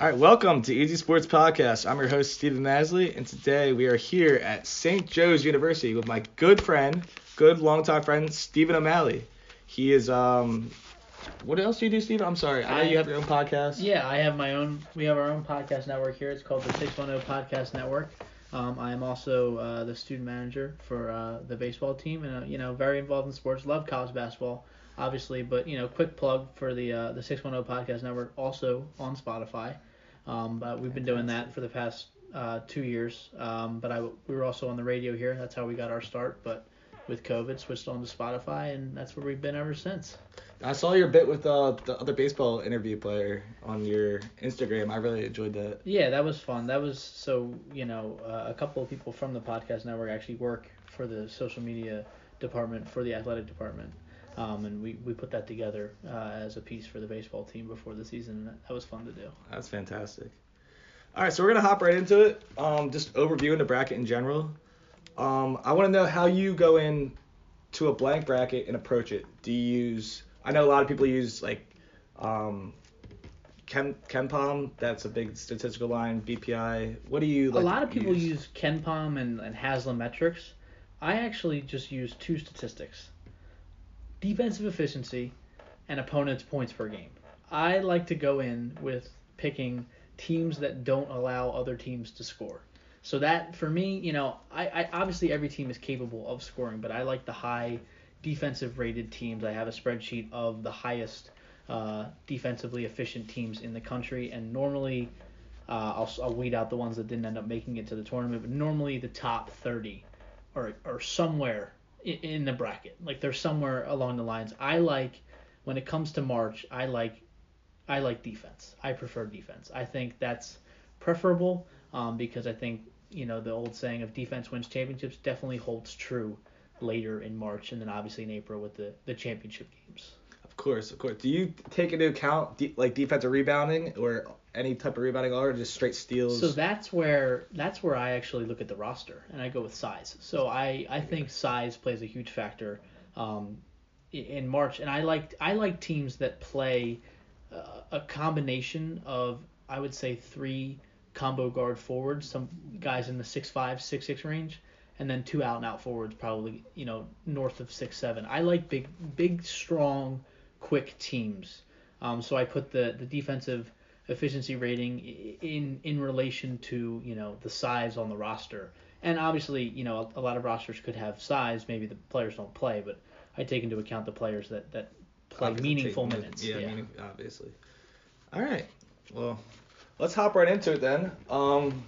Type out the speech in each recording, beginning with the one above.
All right, welcome to Easy Sports Podcast. I'm your host, Stephen Masley, and today we are here at St. Joe's University with my good friend, good longtime friend, Stephen O'Malley. He is, um, what else do you do, Stephen? I'm sorry. I know you have your own podcast. Yeah, I have my own. We have our own podcast network here. It's called the 610 Podcast Network. Um, I am also uh, the student manager for uh, the baseball team, and uh, you know, very involved in sports. Love college basketball, obviously, but you know, quick plug for the uh, the 610 Podcast Network, also on Spotify. Um, but we've been doing that for the past uh, two years. Um, but I we were also on the radio here. That's how we got our start. But with COVID, switched on to Spotify, and that's where we've been ever since. I saw your bit with uh, the other baseball interview player on your Instagram. I really enjoyed that. Yeah, that was fun. That was so you know uh, a couple of people from the podcast network actually work for the social media department for the athletic department, um, and we, we put that together uh, as a piece for the baseball team before the season. That was fun to do. That's fantastic. All right, so we're gonna hop right into it. Um, just overviewing the bracket in general. Um, I want to know how you go in to a blank bracket and approach it. Do you use? I know a lot of people use like um, Ken KenPom. That's a big statistical line. BPI. What do you? Like a lot of people use? use KenPom and, and Haslam metrics. I actually just use two statistics: defensive efficiency and opponent's points per game. I like to go in with picking teams that don't allow other teams to score. So that for me, you know, I, I obviously every team is capable of scoring, but I like the high defensive rated teams. I have a spreadsheet of the highest uh, defensively efficient teams in the country, and normally uh, I'll, I'll weed out the ones that didn't end up making it to the tournament, but normally the top 30 are, are somewhere in, the bracket. Like they're somewhere along the lines. I like, when it comes to March, I like I like defense. I prefer defense. I think that's preferable um, because I think, you know, the old saying of defense wins championships definitely holds true later in March and then obviously in April with the, the championship games. Of course, of course. Do you take into account de- like defensive rebounding or any type of rebounding, or just straight steals? So that's where that's where I actually look at the roster and I go with size. So I, I think size plays a huge factor um, in March, and I like I like teams that play uh, a combination of I would say three combo guard forwards, some guys in the six five six six range, and then two out and out forwards, probably you know north of six seven. I like big big strong quick teams. Um, so I put the the defensive efficiency rating in in relation to you know the size on the roster. And obviously, you know, a, a lot of rosters could have size. Maybe the players don't play, but I take into account the players that that play Obviously meaningful the- minutes. Yeah, Yeah. meaning, obviously. All right. Well, let's hop right into it then. Um,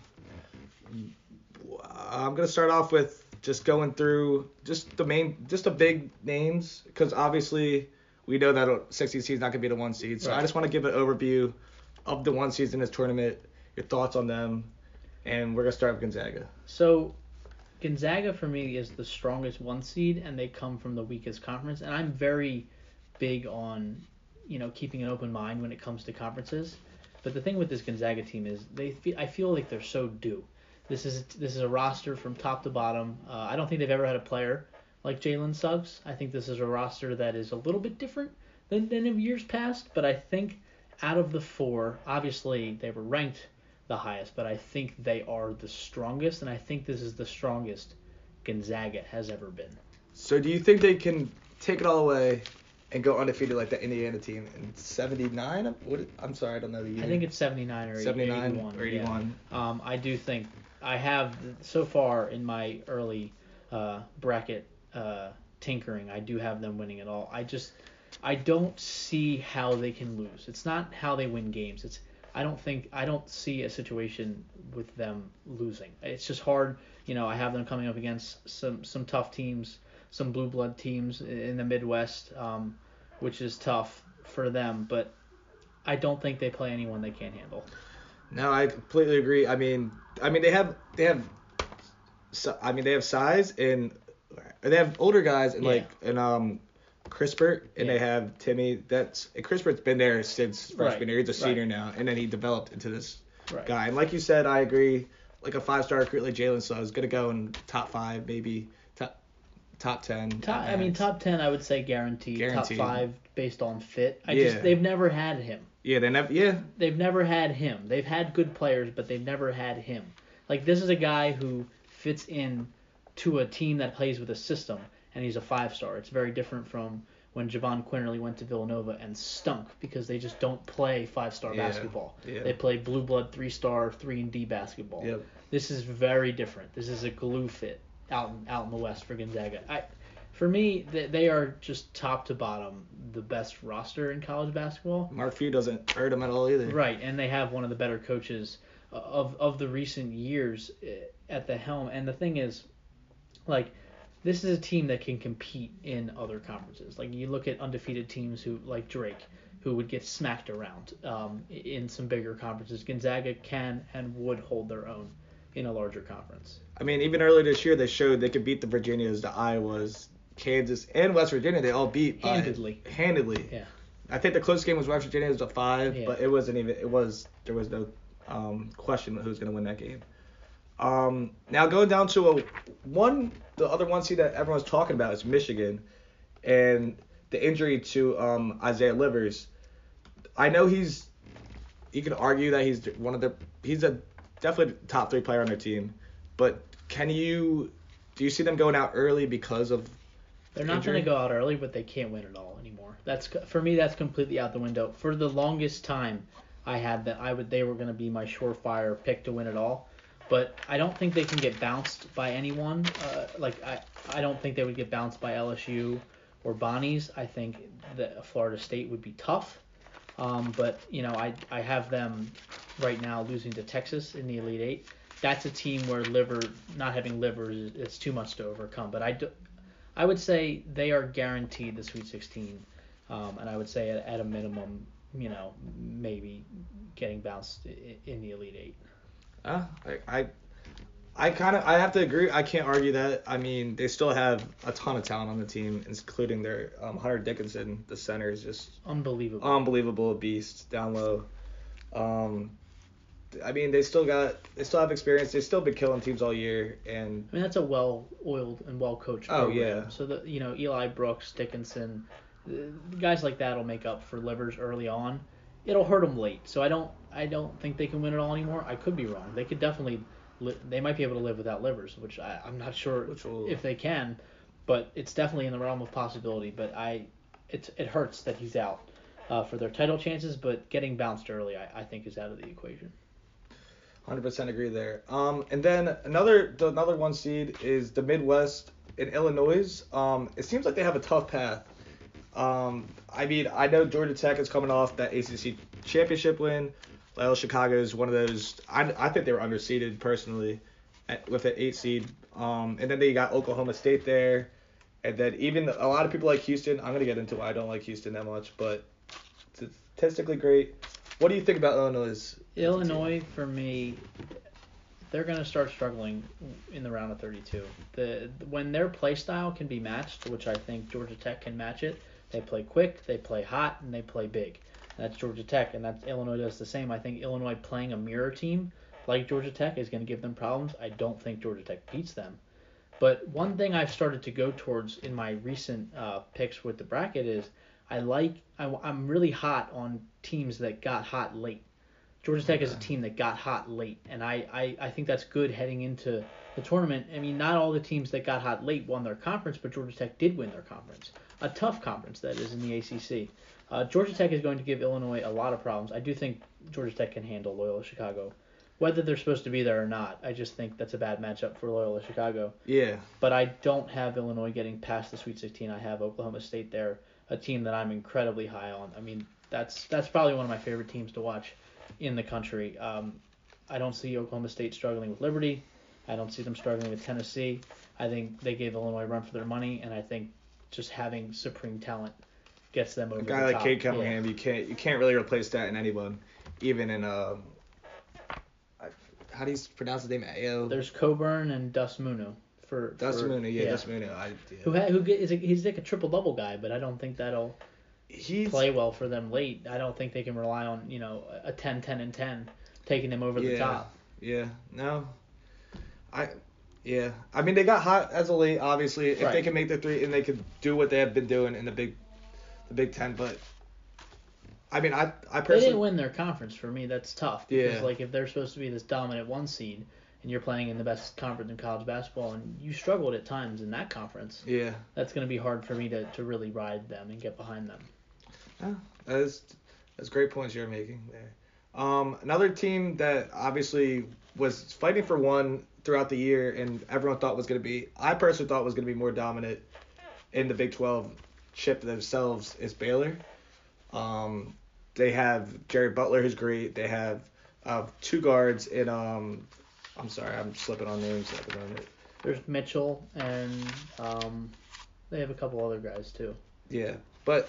I'm gonna start off with just going through just the main, just the big names, because obviously we know that a 60 seed is not gonna be the one seed. So I just want to give an overview of the one seeds in this tournament, your thoughts on them, and we're gonna start with Gonzaga. So Gonzaga for me is the strongest one seed, and they come from the weakest conference. And I'm very big on, you know, keeping an open mind when it comes to conferences. But the thing with this Gonzaga team is they feel, I feel like they're so due. This is this is a roster from top to bottom. Uh, I don't think they've ever had a player like Jalen Suggs. I think this is a roster that is a little bit different than, than in years past. But I think out of the four, obviously they were ranked the highest, but I think they are the strongest, and I think this is the strongest Gonzaga has ever been. So do you think they can take it all away and go undefeated like the Indiana team in 79? What? I'm sorry, I don't know the year. I think it's 79 or 79 81. or yeah. 81. Um, I do think I have so far in my early uh, bracket uh, tinkering, I do have them winning it all. I just I don't see how they can lose. It's not how they win games. It's I don't think I don't see a situation with them losing. It's just hard. You know, I have them coming up against some some tough teams, some blue blood teams in the Midwest, um, which is tough for them. But I don't think they play anyone they can't handle. No, I completely agree. I mean, I mean they have they have, si- I mean they have size and they have older guys and Yeah. like and um, Kispert and they have Timme. That's and Kispert's been there since freshman Right, year. He's a right. senior now, and then he developed into this Right. guy. And like you said, I agree. Like a five star recruit like Jalen Suggs is gonna go in top five, maybe top top ten. Top, I mean, top ten, I would say guaranteed. Guaranteed. Top five based on fit. I Yeah. just they've never had him. Yeah, they never. Yeah, They've never had him. They've had good players, but they've never had him. Like this is a guy who fits in to a team that plays with a system, and he's a five star. It's very different from when Jahvon Quinerly went to Villanova and stunk because they just don't play five star Yeah. basketball. Yeah. They play blue blood three star three and D basketball. Yep. This is very different. This is a glue fit out in, out in the West for Gonzaga. I, for me, they, they are just top to bottom the best roster in college basketball. Mark Few doesn't hurt them at all either. Right, and they have one of the better coaches of of the recent years eh, at the helm. And the thing is, like, this is a team that can compete in other conferences. Like you look at undefeated teams who like Drake, who would get smacked around um, in some bigger conferences. Gonzaga can and would hold their own in a larger conference. I mean, even earlier this year, they showed they could beat the Virginias, the Iowas, Kansas, and West Virginia. They all beat by- Handedly. handedly. Yeah. I think the close game was West Virginia. It was a five, Yeah. but it wasn't even. It was there was no um, question who was going to win that game. Um, now going down to a one, the other one seed that everyone's talking about is Michigan, and the injury to um, Isaiah Livers. I know he's. You can argue that he's one of the. He's a definitely top three player on their team, but can you? Do you see them going out early because of? They're not going to go out early, but they can't win it all anymore. That's for me. That's completely out the window. For the longest time, I had that I would they were going to be my surefire pick to win it all, but I don't think they can get bounced by anyone. Uh, like I, I don't think they would get bounced by LSU or Bonnie's. I think that Florida State would be tough. Um, but you know, I I have them right now losing to Texas in the Elite Eight. That's a team where Liver not having Liver is it's too much to overcome. But I do, I would say they are guaranteed the Sweet 16, um, and I would say at, at a minimum, you know, maybe getting bounced in the Elite Eight. Uh, I, I, I kind of I have to agree. I can't argue that. I mean, they still have a ton of talent on the team, including their um, Hunter Dickinson, the center, is just Unbelievable. unbelievable beast down low. Um, I mean, they still got they still have experience. They've still been killing teams all year, and I mean, that's a well-oiled and well-coached Oh, program. yeah. So the you know Eli Brooks, Dickinson, guys like that will make up for Livers early on. It'll hurt them late. So I don't I don't think they can win it all anymore. I could be wrong. They could definitely li- they might be able to live without Livers, which I, I'm not sure Which will- if they can, but it's definitely in the realm of possibility. But I it it hurts that he's out uh, for their title chances, but getting bounced early I, I think is out of the equation. 100% agree there. Um, and then another the another one seed is the Midwest in Illinois. Um, it seems like they have a tough path. Um, I mean, I know Georgia Tech is coming off that ACC championship win. Loyola Chicago is one of those. I, I think they were underseeded personally, at, with an eight seed. Um, and then they got Oklahoma State there, and then even a lot of people like Houston. I'm gonna get into why I don't like Houston that much, but statistically great. What do you think about Illinois? Illinois for me, they're going to start struggling in the round of 32. The when their play style can be matched, which I think Georgia Tech can match it. They play quick, they play hot, and they play big. That's Georgia Tech, and that's Illinois does the same. I think Illinois playing a mirror team like Georgia Tech is going to give them problems. I don't think Georgia Tech beats them. But one thing I've started to go towards in my recent uh, picks with the bracket is I like I, I'm really hot on teams that got hot late. Georgia Tech is a team that got hot late, and I, I, I think that's good heading into the tournament. I mean, not all the teams that got hot late won their conference, but Georgia Tech did win their conference. A tough conference, that is, in the ACC. Uh, Georgia Tech is going to give Illinois a lot of problems. I do think Georgia Tech can handle Loyola Chicago. Whether they're supposed to be there or not, I just think that's a bad matchup for Loyola Chicago. Yeah. But I don't have Illinois getting past the Sweet 16. I have Oklahoma State there, a team that I'm incredibly high on. I mean, that's that's probably one of my favorite teams to watch in the country. Um, I don't see Oklahoma State struggling with Liberty. I don't see them struggling with Tennessee. I think they gave Illinois a run for their money, and I think just having supreme talent gets them over A guy the like top. Cade Yeah. Cunningham, you can't you can't really replace that in anyone, even in um, how do you pronounce his name? Ayo. There's Cockburn and Dus Muno for Mooney, yeah, Dustin Mooney. I, Who yeah. ha- who is a, he's like a triple double guy, but I don't think that'll He's play well for them late. I don't think they can rely on you know a 10, 10, and 10 taking them over the top. yeah no, I Yeah, I mean they got hot as a late, obviously. If Right. they can make the three and they could do what they have been doing in the big, the Big Ten, but I mean I I personally They didn't win their conference. For me, that's tough. Because, Yeah. like, if they're supposed to be this dominant one seed and you're playing in the best conference in college basketball and you struggled at times in that conference, yeah that's going to be hard for me to, to really ride them and get behind them. Yeah, that's that's great points you're making there. Um, another team that obviously was fighting for one throughout the year, and everyone thought was going to be, I personally thought was going to be more dominant in the Big 12 chip themselves is Baylor. Um, they have Jared Butler, who's great. They have uh, two guards in um, I'm sorry, I'm slipping on names at the moment. There's Mitchell and um, they have a couple other guys too. Yeah, but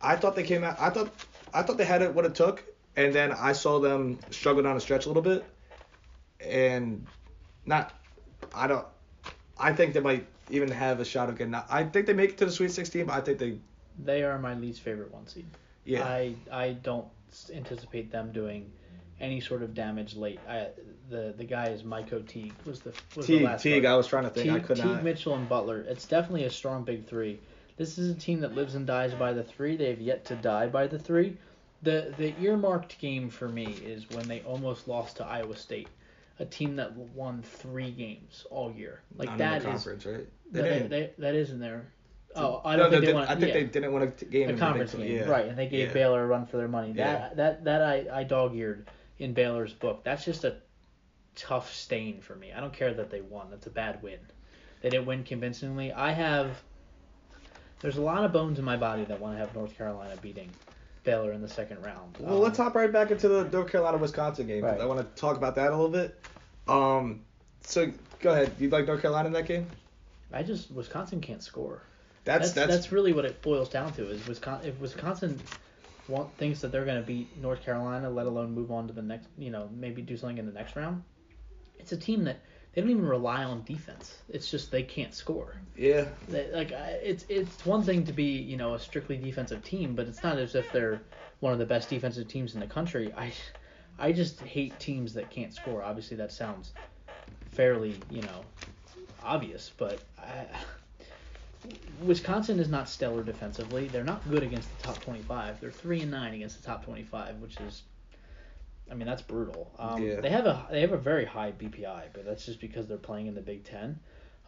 I thought they came out. I thought I thought they had it what it took, and then I saw them struggle down the stretch a little bit, and not. I don't. I think they might even have a shot of getting. out. I think they make it to the Sweet 16, but I think they. They are my least favorite one seed. Yeah. I I don't anticipate them doing any sort of damage late. I, the the guy is MaCio Teague was the was the Teague, last Teague. I was trying to think. I Teague, could Teague, not. Mitchell, and Butler. It's definitely a strong big three. This is a team that lives and dies by the three. They have yet to die by the three. The the earmarked game for me is when they almost lost to Iowa State, a team that won three games all year. Like Not that in the is conference, right? They that, didn't. they, that is in there. Oh, I don't no, think they they-. I think yeah they didn't win a game. a in the conference game, 12. right? And they gave Yeah. Baylor a run for their money. Yeah. That that that I I dog eared in Baylor's book. That's just a tough stain for me. I don't care that they won. That's a bad win. They didn't win convincingly. I have. There's a lot of bones in my body that want to have North Carolina beating Baylor in the second round. Well, Um, let's hop right back into the North Carolina Wisconsin game. Right. I want to talk about that a little bit. Um, so go ahead. You like North Carolina in that game? I just Wisconsin can't score. That's That's that's, that's, really what it boils down to. Is Wisconsin if Wisconsin want, thinks that they're going to beat North Carolina, let alone move on to the next, you know, maybe do something in the next round. It's a team that they don't even rely on defense. It's just they can't score. yeah. They, like it's it's one thing to be you know a strictly defensive team, but it's not as if they're one of the best defensive teams in the country. I I just hate teams that can't score. Obviously that sounds fairly you know obvious, but I, Wisconsin is not stellar defensively. They're not good against the top 25. They're three and nine against the top 25, which is, I mean, that's brutal. Um, Yeah. They have a they have a very high BPI, but that's just because they're playing in the Big Ten,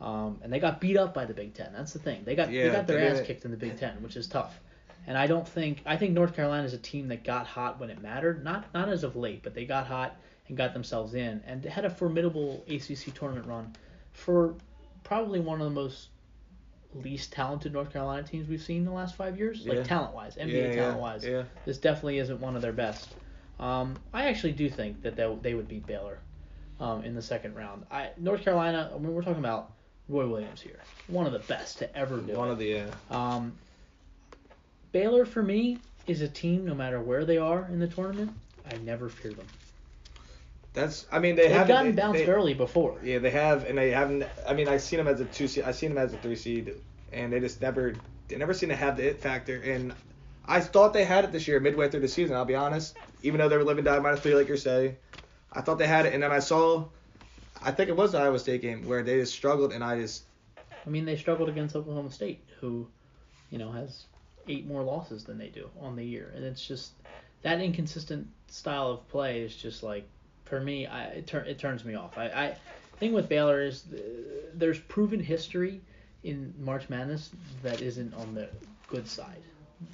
um, and they got beat up by the Big Ten. That's the thing. They got they got their they ass kicked in the Big Ten, which is tough. And I don't think I think North Carolina is a team that got hot when it mattered. Not not as of late, but they got hot and got themselves in and had a formidable ACC tournament run for probably one of the most least talented North Carolina teams we've seen in the last five years, Yeah. like talent wise, NBA yeah, talent wise. Yeah. This definitely isn't one of their best. Um, I actually do think that they, they would beat Baylor um, in the second round. I North Carolina. I mean, we're talking about Roy Williams here, one of the best to ever do One it. of the uh, Um, Baylor for me is a team. No matter where they are in the tournament, I never fear them. that's I mean they They've haven't gotten bounced they- early before. Yeah, they have, and they haven't. I mean, I've seen them as a two seed. I've seen them as a three seed, and they just never, they never seem to have the it factor. And I thought they had it this year, midway through the season. I'll be honest. Even though they were living die minus three, like you're saying, I thought they had it, and then I saw, I think it was the Iowa State game where they just struggled, and I just, I mean, they struggled against Oklahoma State, who, you know, has eight more losses than they do on the year, and it's just that inconsistent style of play is just like, for me, I it, tur- it turns me off. I, I thing with Baylor is uh, there's proven history in March Madness that isn't on the good side.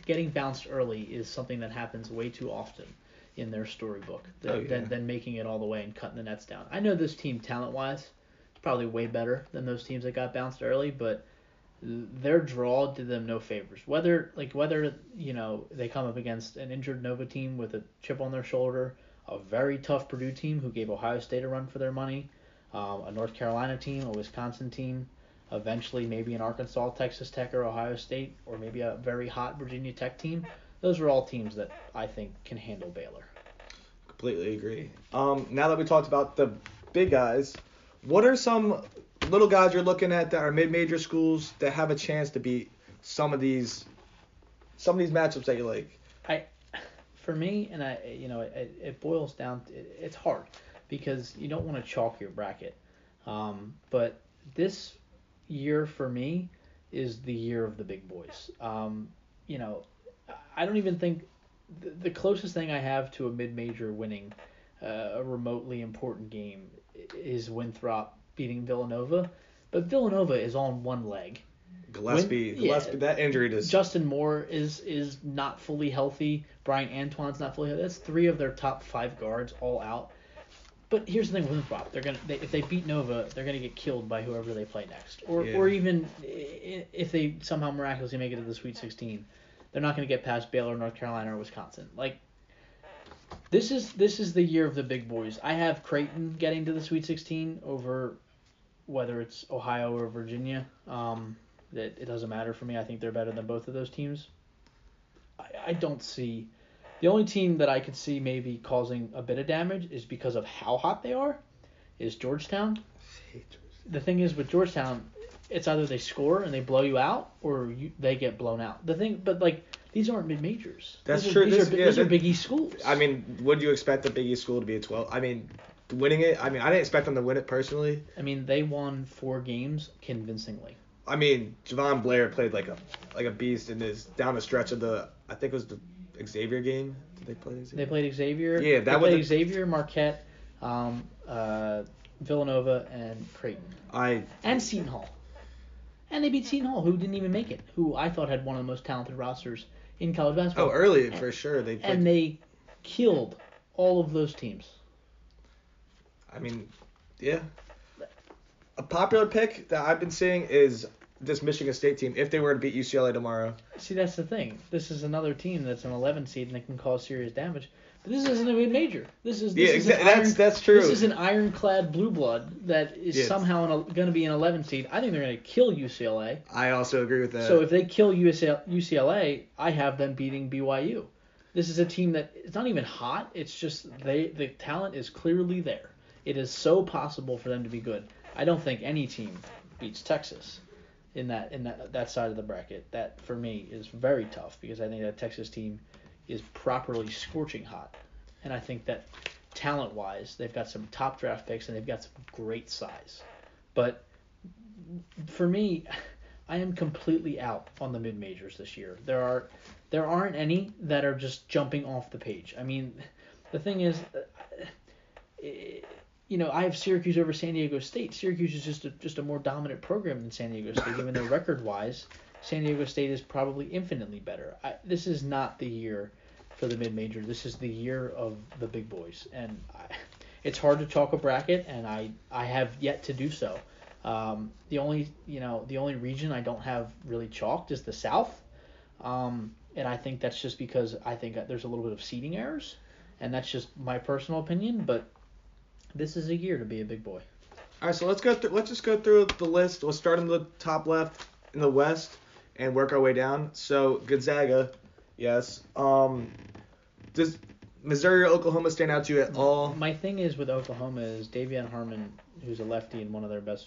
Getting bounced early is something that happens way too often in their storybook than, Oh, yeah. than, than making it all the way and cutting the nets down. I know this team talent wise is probably way better than those teams that got bounced early, but their draw did them no favors. Whether like whether you know they come up against an injured Nova team with a chip on their shoulder, a very tough Purdue team who gave Ohio State a run for their money, um, a North Carolina team, a Wisconsin team, eventually maybe an Arkansas, Texas Tech, or Ohio State, or maybe a very hot Virginia Tech team. Those are all teams that I think can handle Baylor. completely agree. Um, now that we talked about the big guys, what are some little guys you're looking at that are mid-major schools that have a chance to beat some of these, some of these matchups that you like? I, for me, and I, you know, it, it boils down. To, it, it's hard because you don't want to chalk your bracket. Um, but this year for me is the year of the big boys. Um, you know, I don't even think the, the closest thing I have to a mid-major winning uh, a remotely important game is Winthrop beating Villanova, but Villanova is on one leg. Gillespie, When- Gillespie, yeah. that injury just Justin Moore is is not fully healthy. Bryan Antoine's not fully healthy. That's three of their top five guards all out. But here's the thing with Winthrop: they're gonna they, if they beat Nova, they're gonna get killed by whoever they play next, or Yeah. or even if they somehow miraculously make it to the Sweet 16, they're not gonna get past Baylor, North Carolina, or Wisconsin. Like this is this is the year of the big boys. I have Creighton getting to the Sweet 16 over whether it's Ohio or Virginia. Um, that it doesn't matter for me. I think they're better than both of those teams. I, I don't see the only team that I could see maybe causing a bit of damage is because of how hot they are. Is Georgetown. The thing is with Georgetown, it's either they score and they blow you out, or you, they get blown out. The thing, but like these aren't mid majors. That's these true. Are, these This- are, yeah, these are Big East schools. I mean, would you expect the Big East school to be a 12? I mean, winning it. I mean, I didn't expect them to win it personally. I mean, they won four games convincingly. I mean, Jahvon Blair played like a like a beast in his down the stretch of the. I think it was the Xavier game. Did they play Xavier? They played Xavier. Yeah, that they was played a- Xavier, Marquette, um, uh, Villanova, and Creighton, I and Seton Hall. And they beat Seton Hall, who didn't even make it, who I thought had one of the most talented rosters in college basketball. oh early for sure they played. and they killed all of those teams. I mean, yeah. A popular pick that I've been seeing is this Michigan State team if they were to beat UCLA tomorrow. See, that's the thing. This is another team that's an 11 seed and that can cause serious damage. But this isn't a mid-major. This is this Yeah, is an exa- that's iron- that's true. This is an ironclad blue blood that is Yes. somehow going to be an 11 seed. I think they're going to kill UCLA. I also agree with that. So if they kill UCL, UCLA, I have them beating BYU. This is a team that it's not even hot. It's just they the talent is clearly there. It is so possible for them to be good. I don't think any team beats Texas in that in that that side of the bracket. That for me is very tough because I think that Texas team is properly scorching hot, and I think that talent wise they've got some top draft picks and they've got some great size, but for me, I am completely out on the mid majors this year. There are there aren't any that are just jumping off the page. I mean, the thing is, uh, eh, you know, I have Syracuse over San Diego State. Syracuse is just a, just a more dominant program than San Diego State, even though record wise, San Diego State is probably infinitely better. I, this is not the year for the mid major. This is the year of the big boys, and I, it's hard to chalk a bracket, and I I have yet to do so. Um, the only you know the only region I don't have really chalked is the South, um, and I think that's just because I think there's a little bit of seating errors, and that's just my personal opinion. But this is a year to be a big boy. All right, so let's go through. Let's just go through the list. We'll start in the top left in the West and work our way down. So Gonzaga, yes. Um, does Missouri or Oklahoma stand out to you at all? My thing is with Oklahoma is De'Vion Harmon, who's a lefty and one of their best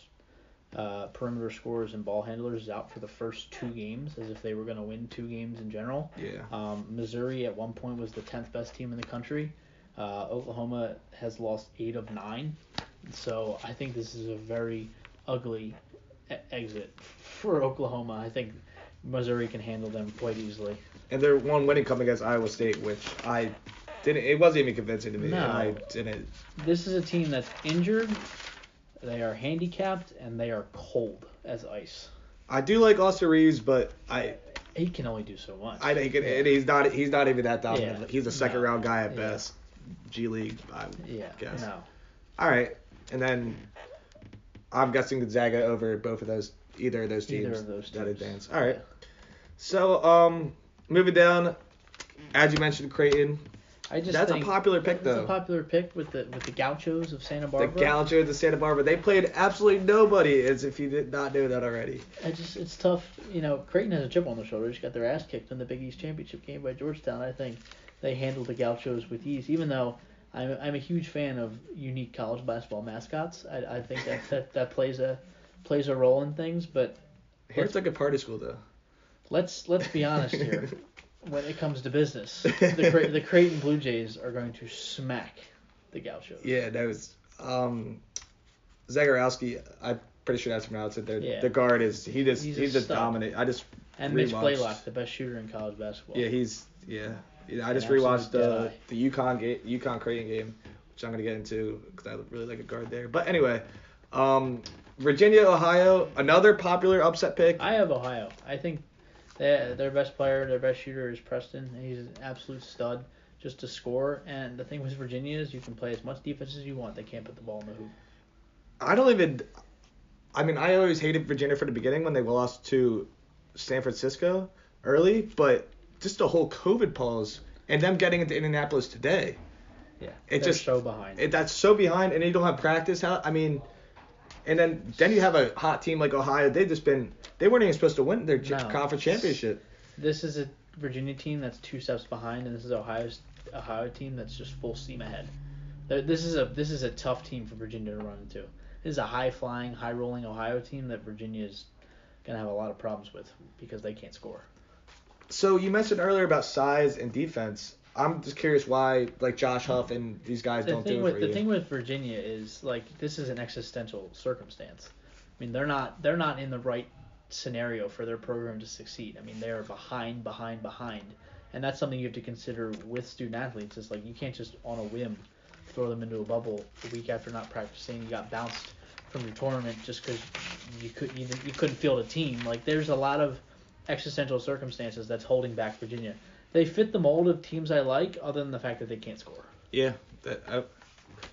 uh, perimeter scorers and ball handlers, is out for the first two games, as if they were going to win two games in general. Yeah. Um, Missouri at one point was the 10th best team in the country. Uh, Oklahoma has lost eight of nine. So I think this is a very ugly e- exit for Oklahoma. I think Missouri can handle them quite easily. And they're one winning coming against Iowa State, which I didn't. It wasn't even convincing to me. No. I didn't. This is a team that's injured, they are handicapped, and they are cold as ice. I do like Austin Reaves, but I He can only do so much. I think it, and he's not he's not even that dominant. Yeah. He's a second No. round guy at Yeah. best. G League, I yeah, guess. no. All right, and then I'm guessing Gonzaga over both of those, either of those teams, Either of those that teams. advance. All right. So um, moving down, as you mentioned, Creighton. I just That's a popular pick though. a popular pick with the with the Gauchos of Santa Barbara. the Gauchos, of Santa Barbara, they played absolutely nobody. As if you did not know that already. I just it's tough. You know, Creighton has a chip on their shoulder. Just got their ass kicked in the Big East championship game by Georgetown. I think they handled the Gauchos with ease. Even though I'm I'm a huge fan of unique college basketball mascots. I, I think that, that that plays a plays a role in things. But Here's like a party school though. let's let's be honest here. when it comes to business, the Cre- the Creighton Blue Jays are going to smack the Gauchos. Yeah, that was. Um, Zegarowski, I'm pretty sure that's pronounced it. Their Yeah. the guard is he just He's he's, a just dominant. I just And Mitch Ballock, the best shooter in college basketball. Yeah, he's yeah. Yeah, I just rewatched the absolute the UConn game, UConn Creighton game, which I'm gonna get into because I really like a guard there. But anyway, um, Virginia, Ohio, another popular upset pick. I have Ohio. I think they, their best player, their best shooter is Preston. He's an absolute stud just to score. And the thing with Virginia is you can play as much defense as you want. They can't put the ball in the hoop. I don't even. I mean, I always hated Virginia for the beginning when they lost to San Francisco early, but just the whole COVID pause and them getting into Indianapolis today. Yeah, It just- so behind. It, that's so behind, and you don't have practice. How I mean, and then then you have a hot team like Ohio. They've just been they weren't even supposed to win their ch- No. conference championship. this is a Virginia team that's two steps behind, and this is Ohio's Ohio team that's just full steam ahead. This is a this is a tough team for Virginia to run into. This is a high flying, high rolling Ohio team that Virginia is gonna have a lot of problems with because they can't score. So you mentioned earlier about size and defense. I'm just curious why like Josh Huff and these guys the don't do it with for the you. thing with Virginia is like this is an existential circumstance. I mean, they're not they're not in the right scenario for their program to succeed. I mean, they're behind, behind, behind, and that's something you have to consider with student athletes. It's like you can't just on a whim throw them into a bubble a week after not practicing. You got bounced from your tournament just because you could you, didn't- you couldn't field a team. Like there's a lot of existential circumstances that's holding back Virginia. They fit the mold of teams I like, other than the fact that they can't score. Yeah, that, I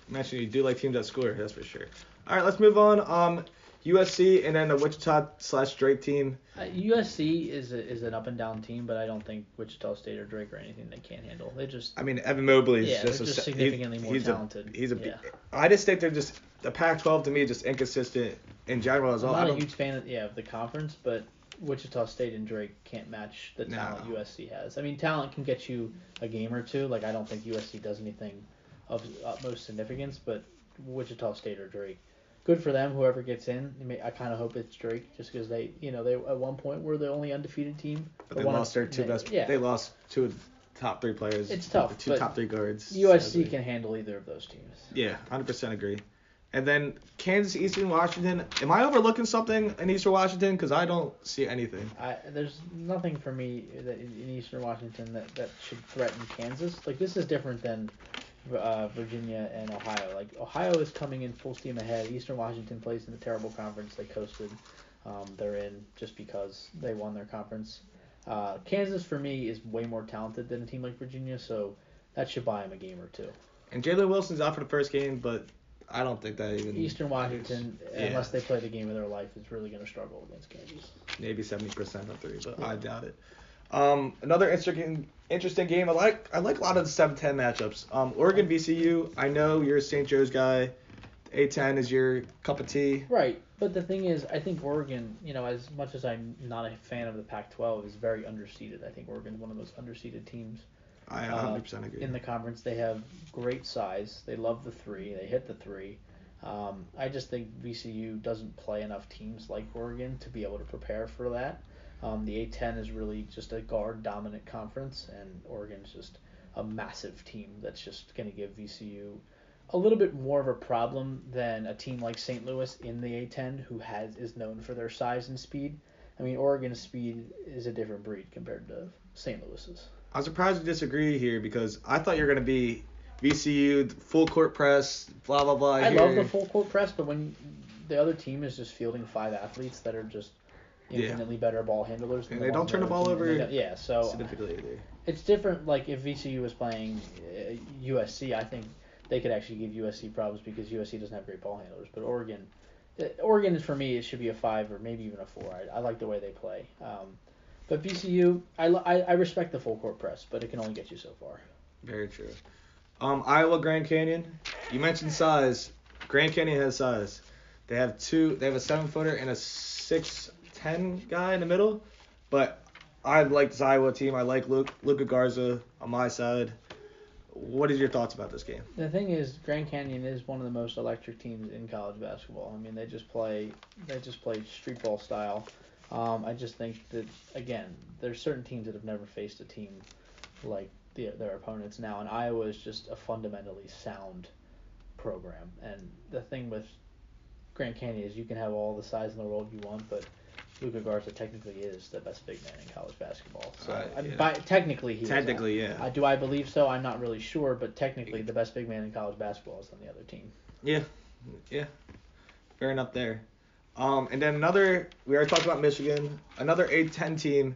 mentioned you do like teams that score. That's for sure. All right, let's move on. Um, USC and then the Wichita slash Drake team. Uh, USC is a, is an up and down team, but I don't think Wichita State or Drake or anything they can't handle. They just I mean, Evan Mobley is yeah, just, a, just he- significantly more he's talented. A, he's a. yeah. I just think they're just the Pac-12 to me is just inconsistent in general as I'm not a huge fan of yeah of the conference, but Wichita State and Drake can't match the No. talent USC has. I mean, talent can get you a game or two. Like I don't think USC does anything of utmost significance, but Wichita State or Drake. Good for them. Whoever gets in, I, mean, I kind of hope it's Drake, just because they, you know, they at one point were the only undefeated team. But they lost their two they- best. Yeah, They lost two of the top three players. It's tough, the Two top three guards. USC sadly. can handle either of those teams. Yeah, 100% agree. And then Kansas, Eastern Washington. Am I overlooking something in Eastern Washington? Because I don't see anything. I there's nothing for me that in, Eastern Washington that, that should threaten Kansas. Like this is different than uh, Virginia and Ohio. Like Ohio is coming in full steam ahead. Eastern Washington plays in the terrible conference they coasted. Um, they're in just because they won their conference. Uh, Kansas for me is way more talented than a team like Virginia, so that should buy them a game or two. And Jalen Wilson's out for the first game, but I don't think that even. Eastern Washington, Yeah. unless they play the game of their life, is really going to struggle against Kansas. maybe 70% on three, but Yeah. I doubt it. Um, another interesting interesting game. I like I like a lot of the 7-10 matchups. Um, Oregon VCU. I know you're a St. Joe's guy. A10 is your cup of tea. Right, but the thing is, I think Oregon, you know, as much as I'm not a fan of the Pac-12, is very underseeded. I think Oregon's one of those underseeded teams I Uh, 100% agree. in the conference. They have great size. They love the three. They hit the three. Um, I just think VCU doesn't play enough teams like Oregon to be able to prepare for that. Um, the A10 is really just a guard dominant conference, and Oregon's just a massive team that's just going to give VCU a little bit more of a problem than a team like St. Louis in the A10, who has is known for their size and speed. I mean, Oregon's speed is a different breed compared to St. Louis's. I'm surprised you disagree here because I thought you were going to be VCU, full court press, blah, blah, blah. I here. love the full court press, but when the other team is just fielding five athletes that are just Yeah. infinitely better ball handlers, than And the they don't turn the ball over Yeah, so Significantly either. it's different. Like if VCU was playing uh, USC, I think they could actually give USC problems because USC doesn't have great ball handlers. But Oregon, uh, Oregon is for me it should be a five or maybe even a four. I, I like the way they play. Um, but VCU, I, I I respect the full court press, but it can only get you so far. Very true. Um, Iowa Grand Canyon. You mentioned size. Grand Canyon has size. They have two. They have a seven footer and a six ten guy in the middle. But I like this Iowa team. I like Luke Luka Garza on my side. What is your thoughts about this game? The thing is, Grand Canyon is one of the most electric teams in college basketball. I mean, they just play they just play street ball style. Um, I just think that again, there's certain teams that have never faced a team like the, their opponents now, and Iowa is just a fundamentally sound program. And the thing with Grand Canyon is you can have all the size in the world you want, but Luka Garza technically is the best big man in college basketball. So I- yeah. by, technically he is. Technically, yeah. Uh, do I believe so? I'm not really sure, but technically the best big man in college basketball is on the other team. Yeah, yeah, fair enough there. Um, and then another, we already talked about Michigan. Another A10 team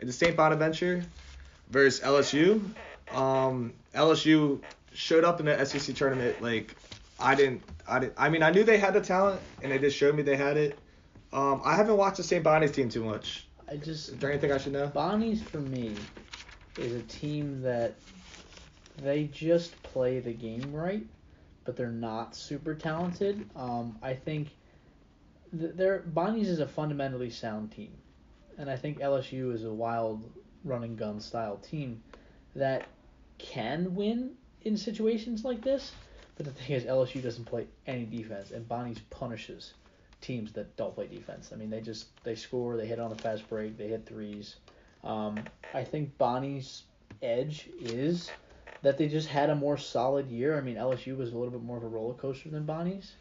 in the St. Bonaventure versus LSU. Um, LSU showed up in the SEC tournament like I didn't, I didn't. I mean, I knew they had the talent, and they just showed me they had it. Um, I haven't watched the St. Bonnie's team too much. I just Is there anything I should know? Bonnie's for me is a team that they just play the game right, but they're not super talented. Um, I think th- they're Bonnie's is a fundamentally sound team, and I think LSU is a wild run and gun style team that can win in situations like this. But the thing is, LSU doesn't play any defense, and Bonnie's punishes teams that don't play defense. I mean, they just they score, they hit on the fast break, they hit threes. Um, I think Bonnie's edge is that they just had a more solid year. I mean, LSU was a little bit more of a roller coaster than Bonnie's,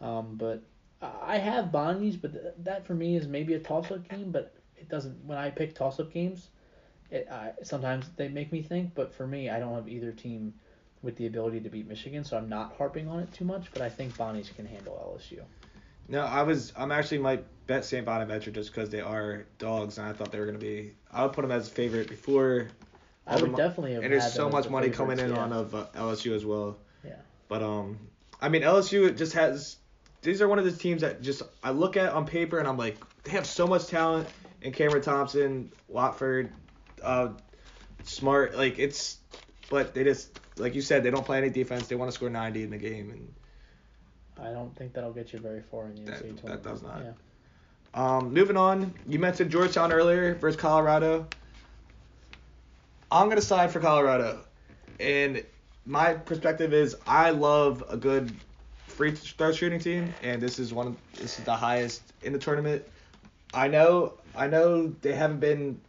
um, but I have Bonnie's, but th- that for me is maybe a toss-up game. But it doesn't. When I pick toss-up games, it I, sometimes they make me think. But for me, I don't have either team with the ability to beat Michigan, so I'm not harping on it too much. But I think Bonnie's can handle LSU. No, I was. I'm actually might bet St. Bonaventure just because they are dogs, and I thought they were gonna be. I would put them as a favorite before. I would definitely have. And there's so much money coming in favorites, on of uh, LSU as well. Yeah. But um, I mean LSU just has. These are one of the teams that just I look at on paper and I'm like they have so much talent in Cameron Thompson, Watford, uh, Smart. Like it's, but they just like you said they don't play any defense. They want to score 90 in the game and. I don't think that'll get you very far in the That- NCAA that does not. Yeah. Um, moving on, you mentioned Georgetown earlier versus Colorado. I'm gonna side for Colorado, and my perspective is I love a good free throw shooting team, and this is one. Of, this is the highest in the tournament. I know, I know they haven't been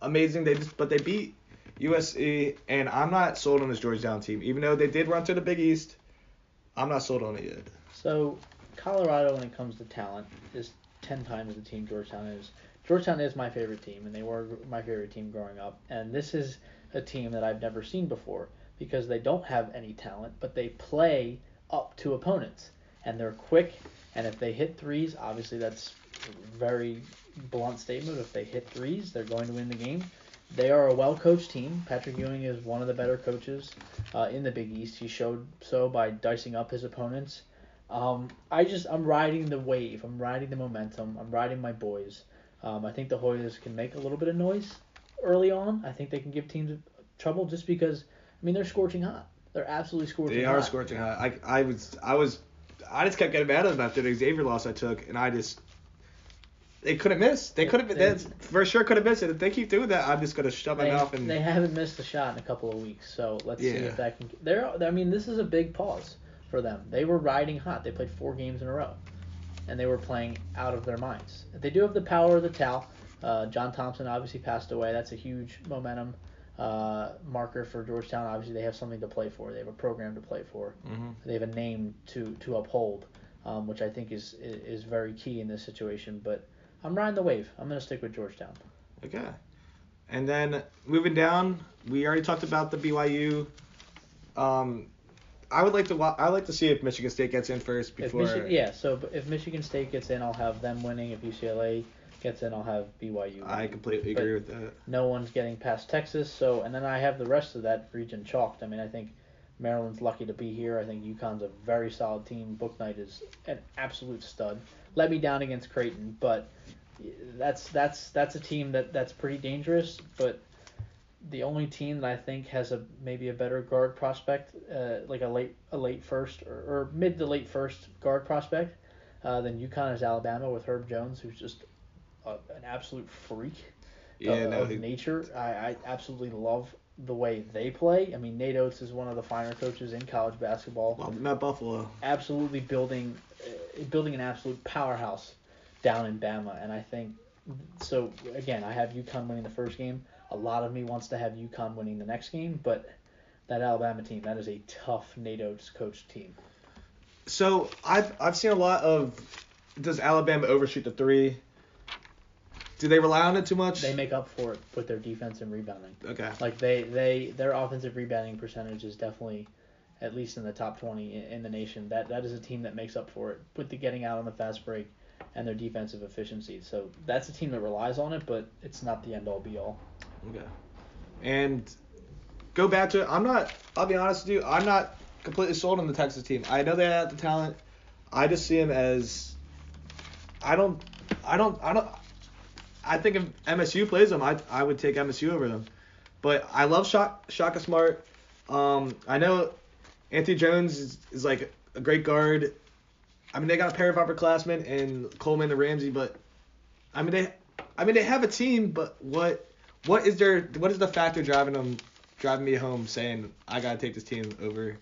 amazing. They just, but they beat USC, and I'm not sold on this Georgetown team, even though they did run to the Big East. I'm not sold on it yet. So Colorado, when it comes to talent, is ten times the team Georgetown is. Georgetown is my favorite team, and they were my favorite team growing up. And this is a team that I've never seen before because they don't have any talent, but they play up to opponents, and they're quick. And if they hit threes, obviously that's a very blunt statement. If they hit threes, they're going to win the game. They are a well coached team. Patrick Ewing is one of the better coaches uh, in the Big East. He showed so by dicing up his opponents. Um, I just I'm riding the wave. I'm riding the momentum. I'm riding my boys. Um, I think the Hoyas can make a little bit of noise early on. I think they can give teams trouble just because I mean they're scorching hot. They're absolutely scorching They hot. are scorching hot. I, I was I was I just kept getting mad at them after the Xavier loss I took, and I just they couldn't miss. They could have They- they, for sure could have missed it. If they keep doing that, I'm just gonna shut my mouth and they haven't missed a shot in a couple of weeks, so let's see if that can. They're I mean this is a big pause for them. They were riding hot. They played four games in a row, and they were playing out of their minds. They do have the power of the towel. Uh, John Thompson obviously passed away. That's a huge momentum uh, marker for Georgetown. Obviously, they have something to play for. They have a program to play for. Mhm. They have a name to to uphold, um, which I think is is very key in this situation. But I'm riding the wave. I'm gonna stick with Georgetown. okay. And then moving down, we already talked about the BYU. Um, I would like to I like to see if Michigan State gets in first before. Michigan, yeah, so if Michigan State gets in, I'll have them winning. If UCLA gets in, I'll have BYU. I completely But- agree with that. no one's getting past Texas. So, and then I have the rest of that region chalked. I mean, I think Maryland's lucky to be here. I think UConn's a very solid team. Bouknight is an absolute stud. Let me down against Creighton, but that's that's that's a team that that's pretty dangerous. But the only team that I think has a maybe a better guard prospect, uh, like a late a late first or, or mid to late first guard prospect, uh, than UConn is Alabama with Herb Jones, who's just a, an absolute freak Yeah, of, no, of he- nature. I, I absolutely love the way they play. I mean, Nate Oates is one of the finer coaches in college basketball. well, I'm Buffalo. Absolutely building, uh, building an absolute powerhouse down in Bama, and I think so. Again, I have UConn winning the first game. A lot of me wants to have UConn winning the next game, but that Alabama team, that is a tough Nate Oates coached team. So I've I've seen a lot of. Does Alabama overshoot the three? Do they rely on it too much? They make up for it with their defense and rebounding. Okay. Like they they their offensive rebounding percentage is definitely at least in the top 20 in, the nation. That that is a team that makes up for it with the getting out on the fast break and their defensive efficiency. So that's a team that relies on it, but it's not the end all be all. Okay. And go back to it. I'm not. I'll be honest with you. I'm not completely sold on the Texas team. I know they have the talent. I just see them as. I don't. I don't. I don't. I think if MSU plays them, I I would take MSU over them. But I love Shaka, Smart. Um, I know Anthony Jones is, is like a great guard. I mean, they got a pair of upperclassmen and Coleman and Ramsey, but I mean they, I mean they have a team, but what, what is their, what is the factor driving them, driving me home, saying I gotta take this team over?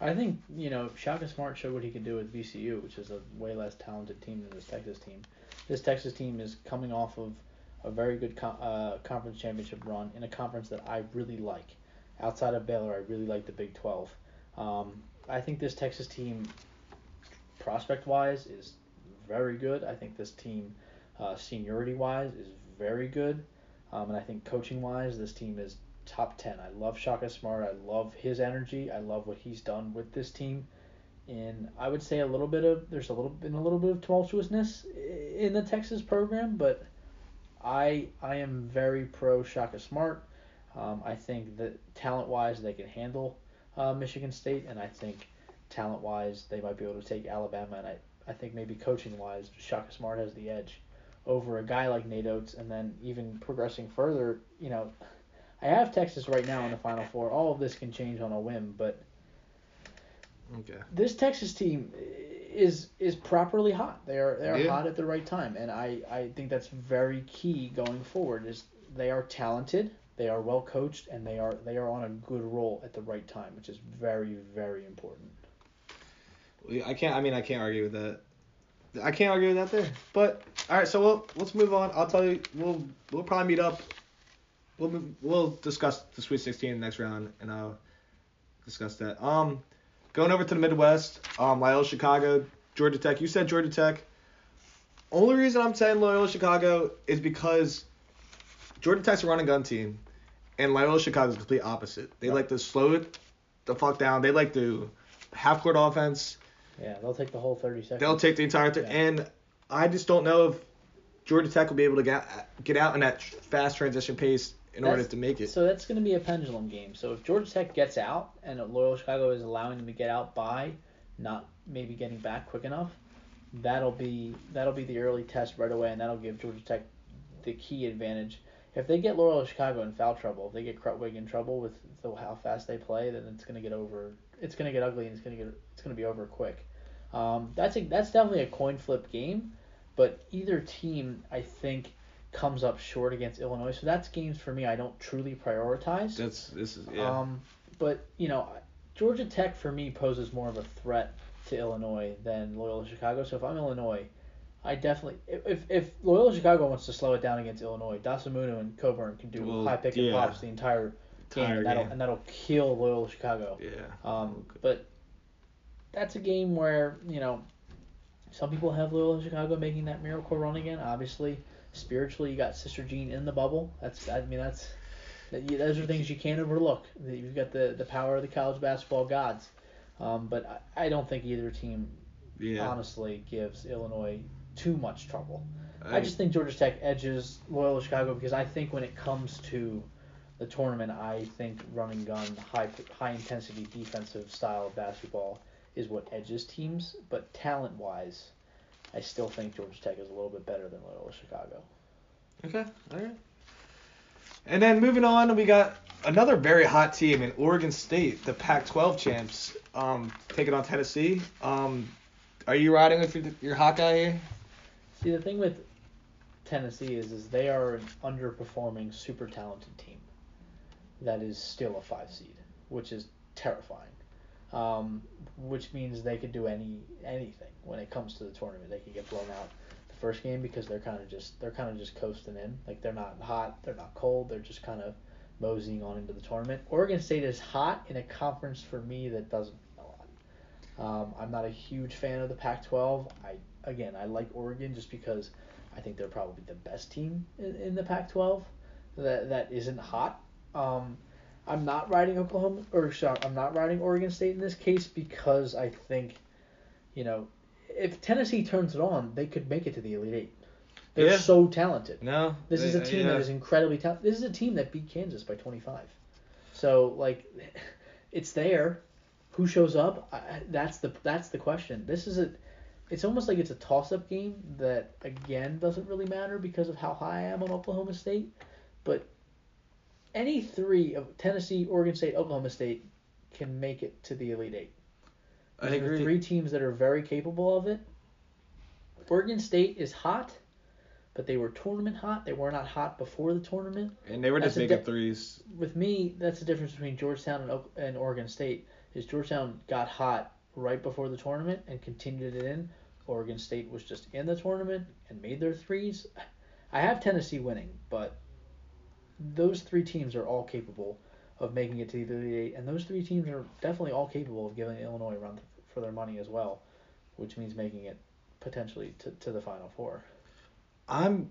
I think you know Shaka Smart showed what he could do with VCU, which is a way less talented team than this Texas team. This Texas team is coming off of a very good co- uh, conference championship run in a conference that I really like. Outside of Baylor, I really like the Big 12. Um, I think this Texas team, prospect wise, is very good. I think this team, uh, seniority wise, is very good. Um, and I think coaching wise, this team is top 10. I love Shaka Smart. I love his energy. I love what he's done with this team. And I would say a little bit of there's a little been a little bit of tumultuousness in the Texas program, but I I am very pro Shaka Smart. Um, I think that talent wise they can handle uh, Michigan State, and I think talent wise they might be able to take Alabama. And I, I think maybe coaching wise Shaka Smart has the edge over a guy like Nate Oats, and then even progressing further, you know, I have Texas right now in the Final Four. All of this can change on a whim, but Okay. this Texas team is is properly hot. They are they are Yeah. hot at the right time, and I I think that's very key going forward. Is they are talented, they are well coached, and they are they are on a good roll at the right time, which is very very important. I can't. I mean, I can't argue with that. I can't argue with that there. But all right, so we'll let's move on. I'll tell you. We'll we'll probably meet up. We'll move, we'll discuss the Sweet 16 in the next round, and I'll discuss that. Um, going over to the Midwest. Um, Loyola Chicago, Georgia Tech. You said Georgia Tech. Only reason I'm saying Loyola Chicago is because Georgia Tech's a run and gun team, and Loyola Chicago's the complete opposite. They Yep. like to slow it the fuck down. They like to half court offense. Yeah, they'll take the whole thirty seconds. They'll take the entire thing, Yeah. and I just don't know if Georgia Tech will be able to get get out in that fast transition pace in order to make it. So that's going to be a pendulum game. So if Georgia Tech gets out and Loyola Chicago is allowing them to get out by not maybe getting back quick enough, that'll be that'll be the early test right away, and that'll give Georgia Tech the key advantage. If they get Loyola Chicago in foul trouble, if they get Krutwig in trouble with the, how fast they play, then it's going to get over. It's going to get ugly, and it's going to get it's going to be over quick. Um, that's a, that's definitely a coin flip game, but either team I think comes up short against Illinois. So that's games for me I don't truly prioritize. That's this is yeah. Um, but you know, Georgia Tech for me poses more of a threat to Illinois than Loyola Chicago. So if I'm Illinois, I definitely if if Loyola Chicago wants to slow it down against Illinois, Dosunmu and Cockburn can do Well, high pick and pops the entire game, and that'll game. and that'll kill Loyola Chicago. yeah. Um, but that's a game where you know some people have Loyola Chicago making that miracle run again. Obviously, spiritually, you got Sister Jean in the bubble. That's I mean that's that you, those are things you can't overlook. You've got the the power of the college basketball gods. Um, but I, I don't think either team Yeah. honestly gives Illinois too much trouble. I, I just think Georgia Tech edges Loyola Chicago because I think when it comes to the tournament, I think running gun, high high intensity defensive style of basketball is what edges teams. But talent wise, I still think Georgia Tech is a little bit better than Loyola Chicago. Okay. All right. And then moving on, we got another very hot team in Oregon State, the Pac-12 champs, um, taking on Tennessee. Um, are you riding with your, your Hawkeye here? See, the thing with Tennessee is, is they are an underperforming, super talented team that is still a five seed, which is terrifying. Um, which means they could do any anything when it comes to the tournament. They could get blown out the first game because they're kind of just they're kind of just coasting in. Like they're not hot, they're not cold, they're just kind of moseying on into the tournament. Oregon State is hot in a conference for me that doesn't mean a lot. Um, I'm not a huge fan of the Pac-12. I again, I like Oregon just because I think they're probably the best team in, in the Pac-12 that that isn't hot. Um, I'm not riding Oklahoma or sorry, I'm not riding Oregon State in this case because I think, you know, if Tennessee turns it on, they could make it to the Elite Eight. They're Yeah. so talented. No. This is a team yeah. that is incredibly talented. This is a team that beat Kansas by 25. So like, it's there. Who shows up? I, I- that's the that's the question. This is a. It's almost like it's a toss-up game that again doesn't really matter because of how high I am on Oklahoma State, but any three of Tennessee, Oregon State, Oklahoma State can make it to the Elite Eight. I These are agree. three teams that are very capable of it. Oregon State is hot, but they were tournament hot. They were not hot before the tournament. And they were just That's making di- threes. With me, that's the difference between Georgetown and, Oak- and Oregon State. Is Georgetown got hot right before the tournament and continued it in. Oregon State was just in the tournament and made their threes. I have Tennessee winning, but those three teams are all capable of making it to the Elite Eight, and those three teams are definitely all capable of giving Illinois a run for their money as well, which means making it potentially to, to the Final Four. I'm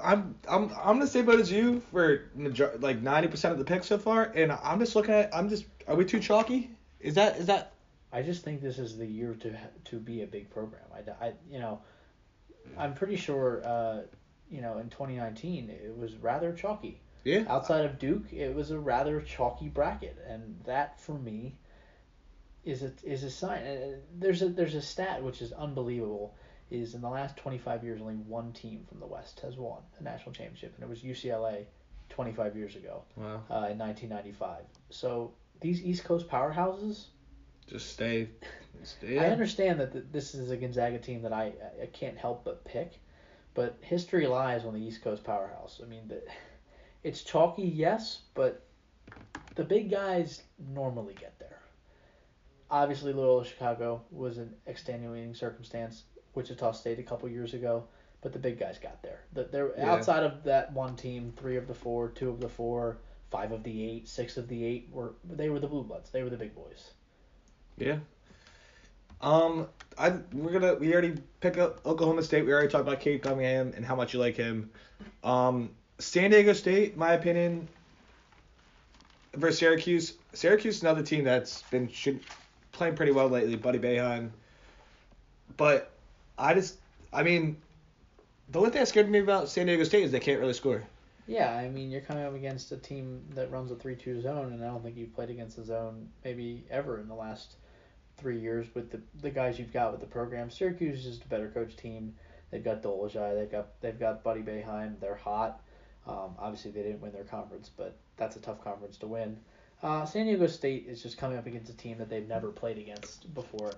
I'm I'm I'm the same boat as you for major- like ninety percent of the picks so far, and I'm just looking at I'm just are we too chalky? Is that is that I just think this is the year to to be a big program. I, I you know, I'm pretty sure uh, you know in 2019 it was rather chalky. Yeah? Outside of Duke, it was a rather chalky bracket, and that for me is a is a sign. Uh, There's a there's a stat which is unbelievable. Is in the last 25 years only one team from the West has won a national championship, and it was UCLA 25 years ago Wow. uh, in 1995. So these East Coast powerhouses. Just stay. stay I understand that th- this is a Gonzaga team that I, I can't help but pick, but history lies on the East Coast powerhouse. I mean, the, it's chalky, yes, but the big guys normally get there. Obviously, Loyola Chicago was an extenuating circumstance. Wichita State a couple years ago, but the big guys got there. The, they're Yeah. outside of that one team, three of the four, two of the four, five of the eight, six of the eight were they were the blue bloods. They were the big boys. Yeah. Um, I we're gonna we already pick up Oklahoma State. We already talked about Cade Cunningham and how much you like him. Um, San Diego State, my opinion, versus Syracuse. Syracuse is another team that's been should, playing pretty well lately. Buddy Boeheim. But I just, I mean, the only thing that scared me about San Diego State is they can't really score. Yeah, I mean, you're coming up against a team that runs a 3 2 zone, and I don't think you've played against the zone maybe ever in the last three years with the, the guys you've got with the program. Syracuse is just a better coach team. They've got Dolezaj, they've got they've got Buddy Boeheim. They're hot. Um, obviously, they didn't win their conference, but that's a tough conference to win. Uh, San Diego State is just coming up against a team that they've never played against before.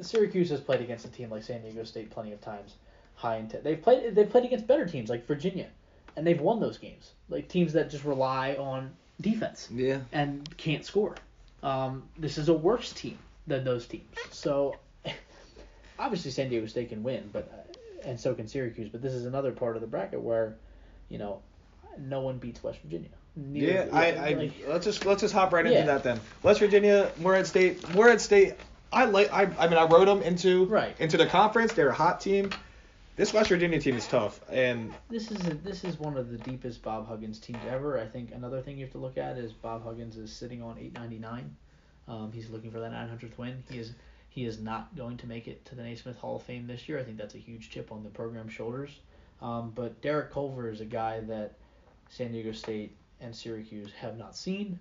Syracuse has played against a team like San Diego State plenty of times. High intent. They've played. They've played against better teams like Virginia, and they've won those games. Like teams that just rely on defense Yeah. and can't score. Um, this is a worse team than those teams. So obviously San Diego State can win, but uh, and so can Syracuse. But this is another part of the bracket where, you know, no one beats West Virginia. Neither- Yeah, I, I like- let's just let's just hop right into Yeah. that then. West Virginia, Morehead State, Morehead State. I like. I, I mean, I wrote them into Right. into the conference. They're a hot team. This West Virginia team is tough, and This is a, this is one of the deepest Bob Huggins teams ever. I think another thing you have to look at is Bob Huggins is sitting on 899. Um, he's looking for that 900th win. He is he is not going to make it to the Naismith Hall of Fame this year. I think that's a huge chip on the program's shoulders. Um, but Derek Culver is a guy that San Diego State and Syracuse have not seen,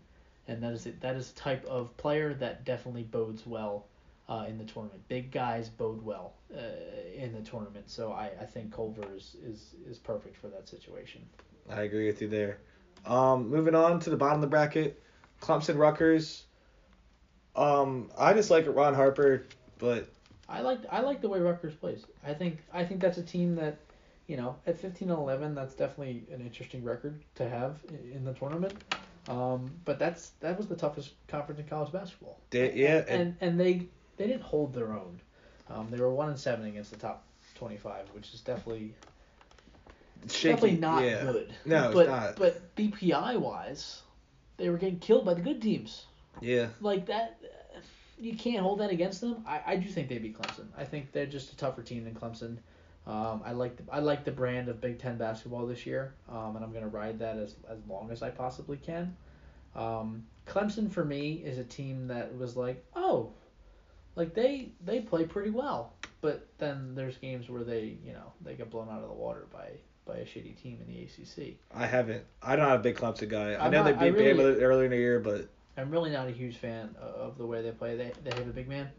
and that is that is the type of player that definitely bodes well uh, in the tournament. Big guys bode well uh, in the tournament, so I, I think Culver is, is is perfect for that situation. I agree with you there. Um, moving on to the bottom of the bracket, Clemson, Rutgers. Um, I just like Ron Harper, but I like I like the way Rutgers plays. I think I think that's a team that, you know, at 15 and 11, that's definitely an interesting record to have in the tournament. Um, but that's that was the toughest conference in college basketball. they, yeah, and and, and they they didn't hold their own. Um, they were one and seven against the top 25, which is definitely it's shaky. definitely not yeah. good. No, it's but not. but BPI wise, they were getting killed by the good teams. Yeah, Like that, you can't hold that against them. I, I do think they beat Clemson. I think they're just a tougher team than Clemson. Um, I like the I like the brand of Big Ten basketball this year, um, and I'm gonna ride that as as long as I possibly can. Um, Clemson for me is a team that was like, oh, like they they play pretty well, but then there's games where they you know they get blown out of the water by by a shitty team in the ACC. I haven't. I'm not have a big Clemson guy. I I'm know not- they beat really- Bama earlier in the year, but I'm really not a huge fan of the way they play. They they have a big man,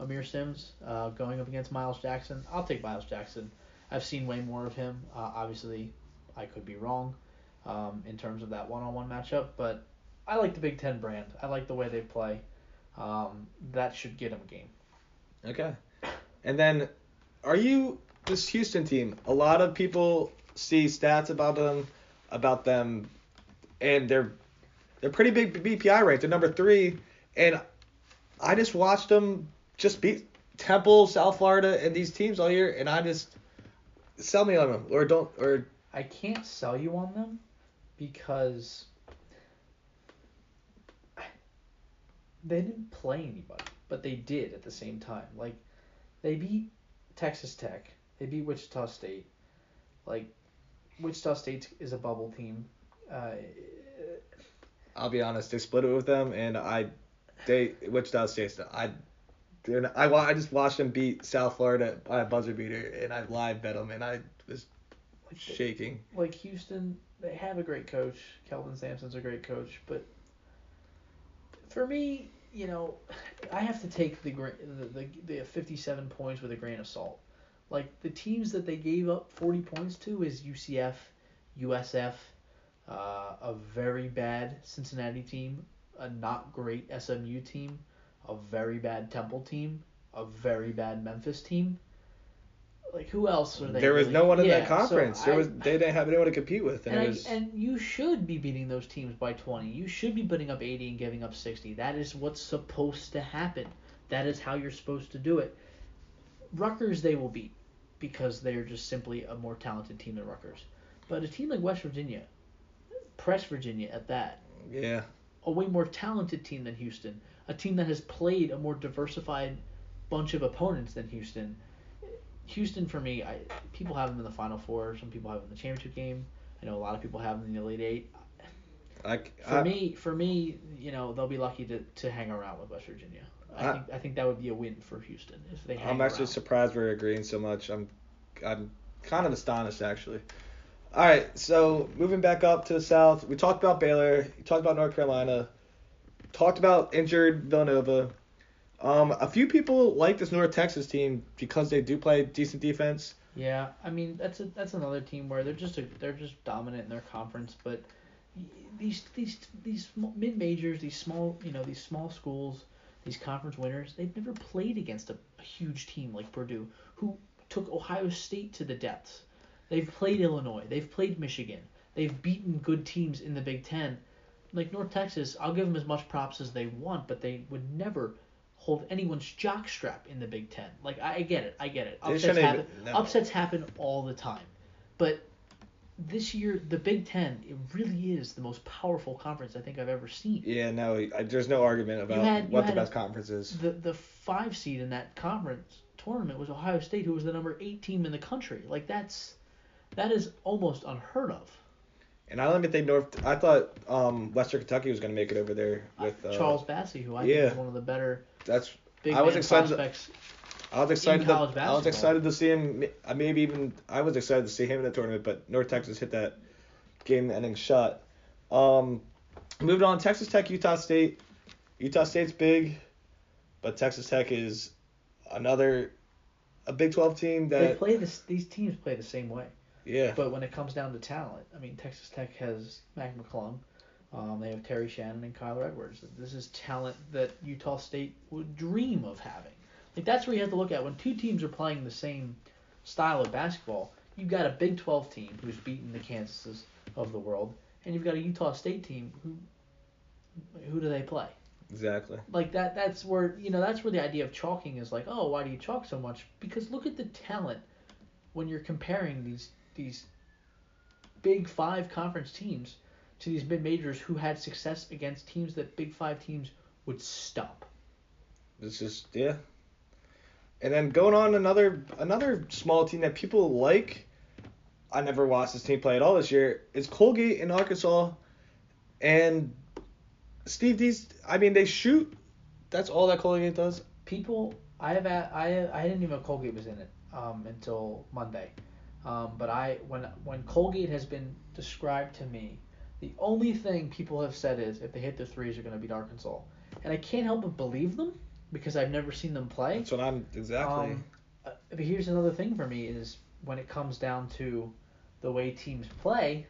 Aamir Simms, uh, going up against Miles Jackson. I'll take Miles Jackson. I've seen way more of him. Uh, obviously, I could be wrong um, in terms of that one-on-one matchup, but I like the Big Ten brand. I like the way they play. Um, that should get him a game. Okay. And then, are you this Houston team? A lot of people see stats about them, about them, and they're they're pretty big BPI ranked. They're number three, and I just watched them just beat Temple, South Florida, and these teams all year, and I just sell me on them or don't or I can't sell you on them because they didn't play anybody, but they did at the same time. Like they beat Texas Tech, they beat Wichita State. Like Wichita State is a bubble team. Uh, I'll be honest, they split it with them, and I they Wichita State. I dude, I I just watched them beat South Florida by a buzzer beater, and I live bet them, and I was shaking. like Houston, they have a great coach. Kelvin Sampson's a great coach, but for me, you know, I have to take the the, the the 57 points with a grain of salt. Like the teams that they gave up 40 points to is UCF, USF, uh, a very bad Cincinnati team, a not great SMU team, a very bad Temple team, a very bad Memphis team. Like who else were they? There was really- no one in Yeah, that so conference. there I- was they didn't have anyone to compete with, and, and, it I, and you should be beating those teams by 20. You should be putting up 80 and giving up 60. That is what's supposed to happen. That is how you're supposed to do it. Rutgers they will beat because they're just simply a more talented team than Rutgers. But a team like West Virginia, press Virginia at that, yeah. a way more talented team than Houston, a team that has played a more diversified bunch of opponents than Houston. Houston for me, I people have them in the Final Four. Some people have them in the championship game. I know a lot of people have them in the Elite Eight. I, For I, me, for me, you know, they'll be lucky to, to hang around with West Virginia. I, I- think I think that would be a win for Houston if they I'm actually around. surprised we're agreeing so much. I'm I'm kind of astonished actually. All right, so moving back up to the south, we talked about Baylor, we talked about North Carolina, talked about injured Villanova. Um, a few people like this North Texas team because they do play decent defense. Yeah, I mean that's a that's another team where they're just a, they're just dominant in their conference, but these these these mid majors, these small you know these small schools, these conference winners, they've never played against a, a huge team like Purdue, who took Ohio State to the depths. They've played Illinois, they've played Michigan, they've beaten good teams in the Big Ten. Like North Texas, I'll give them as much props as they want, but they would never hold anyone's jockstrap in the Big Ten. Like I, I get it, I get it. Upsets happen. even- no. Upsets happen all the time, but this year the Big Ten it really is the most powerful conference I think I've ever seen. Yeah, no, I, there's no argument about had- what the had a- best conference is. The the five seed in that conference tournament was Ohio State, who was the number eight team in the country. Like that's that is almost unheard of. And I don't even think North. I thought um, Western Kentucky was going to make it over there with uh, Charles Bassey, who I yeah. think is one of the better That's big I was excited- prospects. I was excited. To, I was excited to see him. uh, Maybe even I was excited to see him in the tournament. But North Texas hit that game-ending shot. Um, moved on. Texas Tech, Utah State. Utah State's big, but Texas Tech is another a Big 12 team that They play this. These teams play the same way. Yeah. But when it comes down to talent, I mean, Texas Tech has Mac McClung. Um, they have Terry Shannon and Kyler Edwards. This is talent that Utah State would dream of having. Like that's where you have to look at when two teams are playing the same style of basketball. You've got a Big 12 team who's beaten the Kansases of the world, and you've got a Utah State team who who do they play? Exactly. like that that's where you know that's where the idea of chalking is like oh why do you chalk so much because look at the talent when you're comparing these these big five conference teams to these mid majors who had success against teams that big five teams would stop. It's just yeah. And then going on another another small team that people like. I never watched this team play at all this year. Is Colgate in Arkansas, and Steve D's. I mean, they shoot. That's all that Colgate does. People, I have at, I I didn't even know Colgate was in it um, until Monday, um, but I when when Colgate has been described to me, the only thing people have said is if they hit their threes, they're going to beat Arkansas, and I can't help but believe them because I've never seen them play. That's what I'm exactly. Um, uh, but here's another thing for me is when it comes down to the way teams play.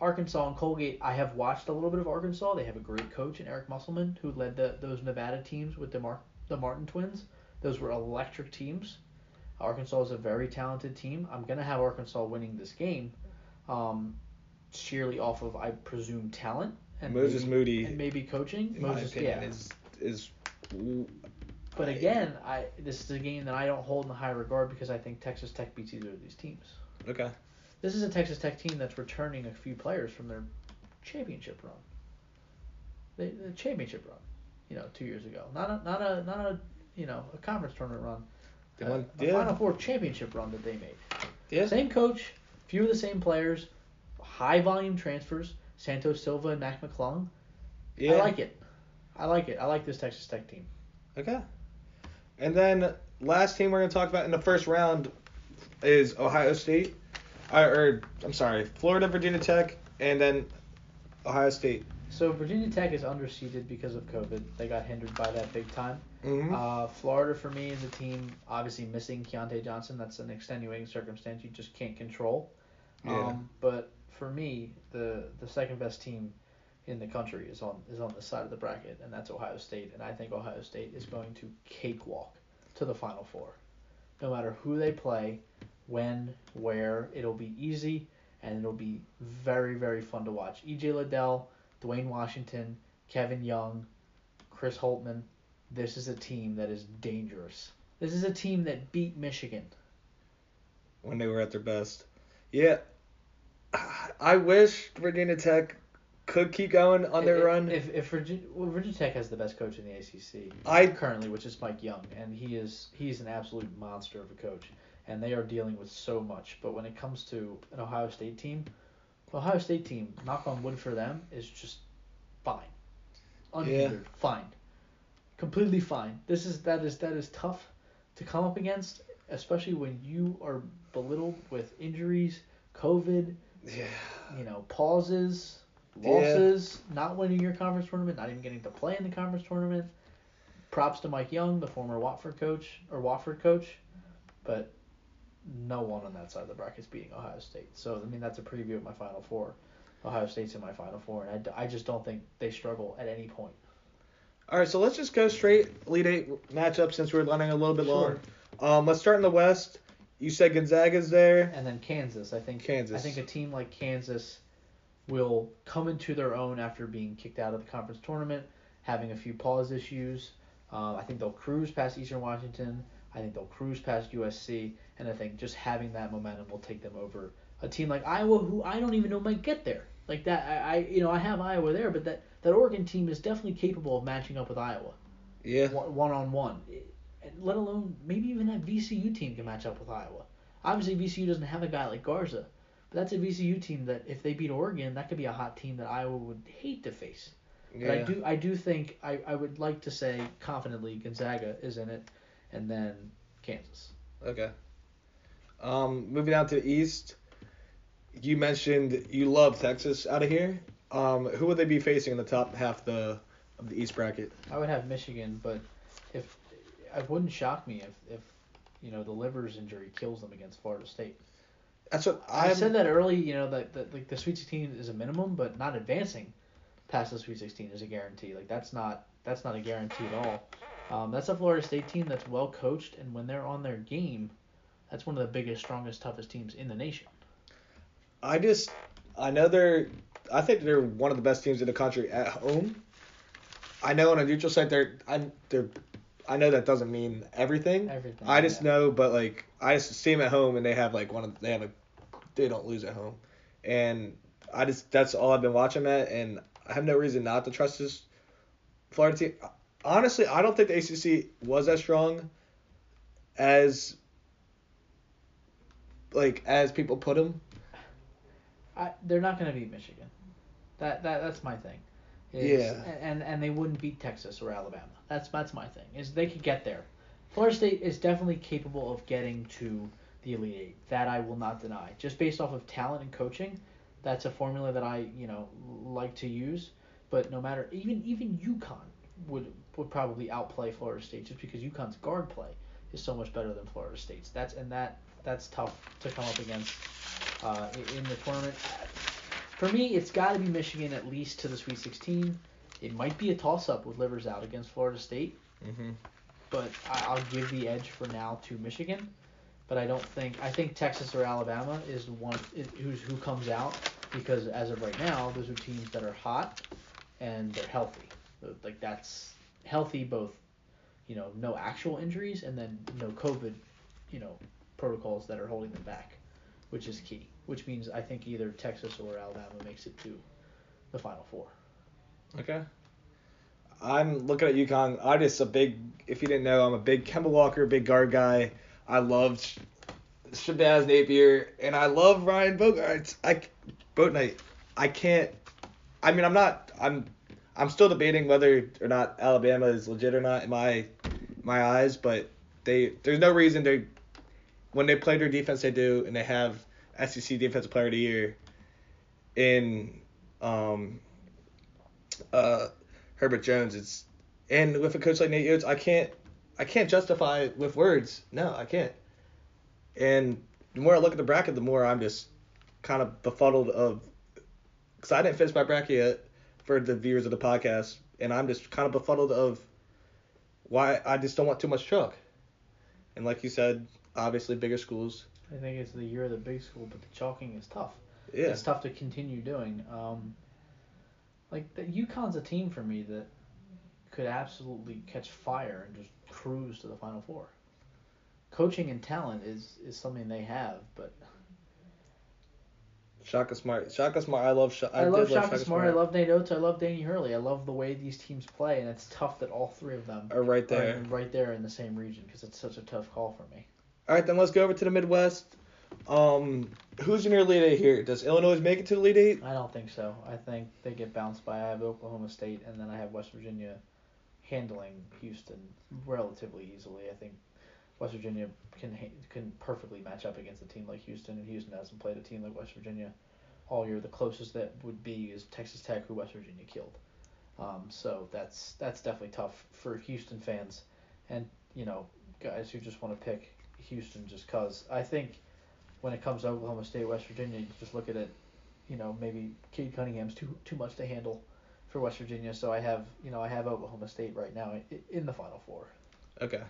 Arkansas and Colgate, I have watched a little bit of Arkansas. They have a great coach in Eric Musselman who led the those Nevada teams with the Mar- the Martin twins. Those were electric teams. Arkansas is a very talented team. I'm gonna have Arkansas winning this game, um, sheerly off of I presume talent and Moses maybe, Moody, and maybe coaching. in Moses, my opinion, yeah. is is. But I- again, I this is a game that I don't hold in high regard because I think Texas Tech beats either of these teams. Okay. This is a Texas Tech team that's returning a few players from their championship run. The, the championship run, you know, two years ago. Not a not a not a you know a conference tournament run. They a yeah. Final Four championship run that they made. Yeah. Same coach, few of the same players, high volume transfers. Santos Silva and Mac McClung. Yeah. I like it. I like it. I like this Texas Tech team. Okay. And then last team we're gonna talk about in the first round is Ohio State, or, or I'm sorry, Florida, Virginia Tech, and then Ohio State. So Virginia Tech is underseeded because of COVID. They got hindered by that big time. Mm-hmm. Uh, Florida for me is a team obviously missing Keyontae Johnson. That's an extenuating circumstance you just can't control. Yeah. Um, but for me, the the second best team in the country is on is on the side of the bracket, and that's Ohio State. And I think Ohio State is going to cakewalk to the Final Four. No matter who they play, when, where, it'll be easy and it'll be very very fun to watch. EJ Liddell, Duane Washington, Kevin Young, Chris Holtmann. This is a team that is dangerous. This is a team that beat Michigan. when they were at their best. Yeah. I wish Virginia Tech could keep going on their if, run. If if Virginia, well, Virginia Tech has the best coach in the ACC I currently, which is Mike Young, and he is he's an absolute monster of a coach, and they are dealing with so much. But when it comes to an Ohio State team, Ohio State team, knock on wood for them, is just fine, unhindered, fine, completely fine. This is that is that is tough to come up against, especially when you are belittled with injuries, COVID, yeah. you know, pauses, Yeah. losses, not winning your conference tournament, not even getting to play in the conference tournament. Props to Mike Young, the former Wofford coach or Wofford coach, but no one on that side of the bracket is beating Ohio State. So I mean that's a preview of my Final Four. Ohio State's in my Final Four, and I, I just don't think they struggle at any point. All right, so let's just go straight lead Eight matchup since we're running a little bit Sure. long. Um, let's start in the West. You said Gonzaga's there. And then Kansas, I think. Kansas. I think a team like Kansas will come into their own after being kicked out of the conference tournament, having a few pause issues. Um, I think they'll cruise past Eastern Washington. I think they'll cruise past USC, and I think just having that momentum will take them over a team like Iowa, who I don't even know might get there. Like that, I, I you know I have Iowa there, but that that Oregon team is definitely capable of matching up with Iowa Yeah. one on one. Let alone maybe even that VCU team can match up with Iowa. Obviously VCU doesn't have a guy like Garza, but that's a VCU team that if they beat Oregon, that could be a hot team that Iowa would hate to face. Yeah. But I do I do think I, I would like to say confidently Gonzaga is in it, and then Kansas. Okay. Um, moving on to the East. You mentioned you love Texas out of here. Um, who would they be facing in the top half the of the East bracket? I would have Michigan, but if it wouldn't shock me if if you know the Livers injury kills them against Florida State. That's what I I'm, said that early, you know, that, that like the Sweet 16 is a minimum, but not advancing past the Sweet 16 is a guarantee. Like that's not that's not a guarantee at all. Um, that's a Florida State team that's well coached, and when they're on their game, that's one of the biggest, strongest, toughest teams in the nation. I just I know they're I think they're one of the best teams in the country at home. I know on a neutral site they're I they're I know that doesn't mean everything. Everything. I just yeah. know, but like I just see them at home and they have like one of they have a they don't lose at home, and I just that's all I've been watching at, and I have no reason not to trust this Florida team. honestly, I don't think the ACC was as strong as like as people put them. I, they're not going to beat Michigan. That that that's my thing. Yeah. And and they wouldn't beat Texas or Alabama. That's that's my thing. Is they could get there. Florida State is definitely capable of getting to the Elite Eight. That I will not deny. Just based off of talent and coaching, that's a formula that I you know like to use. But no matter even even UConn would would probably outplay Florida State just because UConn's guard play is so much better than Florida State's. That's and that that's tough to come up against uh, in the tournament. For me, it's got to be Michigan at least to the Sweet 16. It might be a toss-up with Livers out against Florida State, Mm-hmm. but I, I'll give the edge for now to Michigan. But I don't think I think Texas or Alabama is the one is, who's who comes out because as of right now, those are teams that are hot and they're healthy. Like that's healthy both, you know, no actual injuries and then no COVID, you know, protocols that are holding them back, which is key. Which means I think either Texas or Alabama makes it to the Final Four. Okay. I'm looking at UConn. I'm just a big. If you didn't know, I'm a big Kemba Walker, big guard guy. I loved Shabazz Napier, and I love Ryan Boatright. I Bouknight. I can't. I mean, I'm not. I'm. I'm still debating whether or not Alabama is legit or not in my my eyes, but they there's no reason they when they play their defense they do and they have SEC Defensive Player of the Year in um uh Herbert Jones. It's and with a coach like Nate Oats, I can't I can't justify it with words. No, I can't. And the more I look at the bracket, the more I'm just kind of befuddled of because I didn't finish my bracket yet for the viewers of the podcast, and I'm just kind of befuddled of why I just don't want too much chalk. And like you said, obviously bigger schools. I think it's the year of the big school, but the chalking is tough. Yeah. It's tough to continue doing. Um, like the UConn's a team for me that could absolutely catch fire and just cruise to the Final Four. Coaching and talent is is something they have, but Shaka Smart. Shaka Smart. I love. Sh- I, did love Shaka Smart. I love Nate Oats. I love Danny Hurley. I love the way these teams play, and it's tough that all three of them Are right are there. in- right there in the same region because it's such a tough call for me. All right, then let's go over to the Midwest. Um, who's in your Elite Eight here? Does Illinois make it to the lead Eight? I don't think so. I think they get bounced by. I have Oklahoma State, and then I have West Virginia handling Houston relatively easily. I think West Virginia can can perfectly match up against a team like Houston, and Houston hasn't played a team like West Virginia all year. The closest that would be is Texas Tech, who West Virginia killed. Um, so that's that's definitely tough for Houston fans, and you know guys who just want to pick Houston just cause. I think when it comes to Oklahoma State, West Virginia, you just look at it you know, maybe Cade Cunningham's too too much to handle for West Virginia. So I have, you know, I have Oklahoma State right now in, in the Final Four. Okay.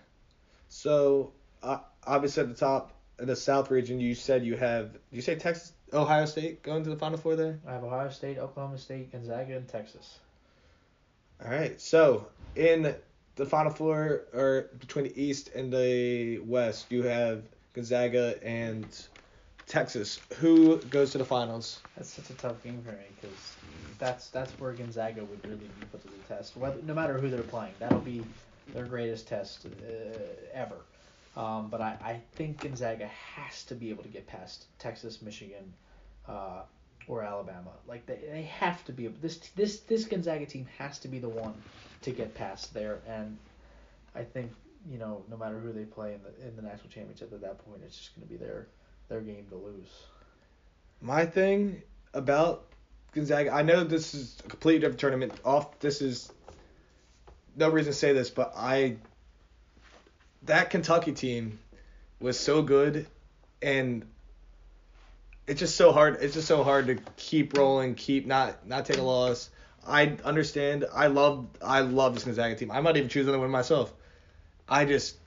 So, uh, obviously at the top in the South region, you said you have. You say Texas, Ohio State going to the Final Four there? I have Ohio State, Oklahoma State, Gonzaga, and Texas. All right. So in the Final Four, or between the East and the West, you have Gonzaga and Texas. Who goes to the finals? That's such a tough game for me because that's that's where Gonzaga would really be put to the test. Whether, no matter who they're playing, that'll be their greatest test uh, ever. Um, but I, I think Gonzaga has to be able to get past Texas, Michigan, uh, or Alabama. Like they, they have to be. This this this Gonzaga team has to be the one to get past there. And I think you know no matter who they play in the in the national championship at that point, it's just going to be their their game to lose. My thing about Gonzaga, I know this is a completely different tournament. Off, this is no reason to say this, but I that Kentucky team was so good, and it's just so hard. It's just so hard to keep rolling, keep not not take a loss. I understand. I love I love this Gonzaga team. I might even choose them to win myself. I just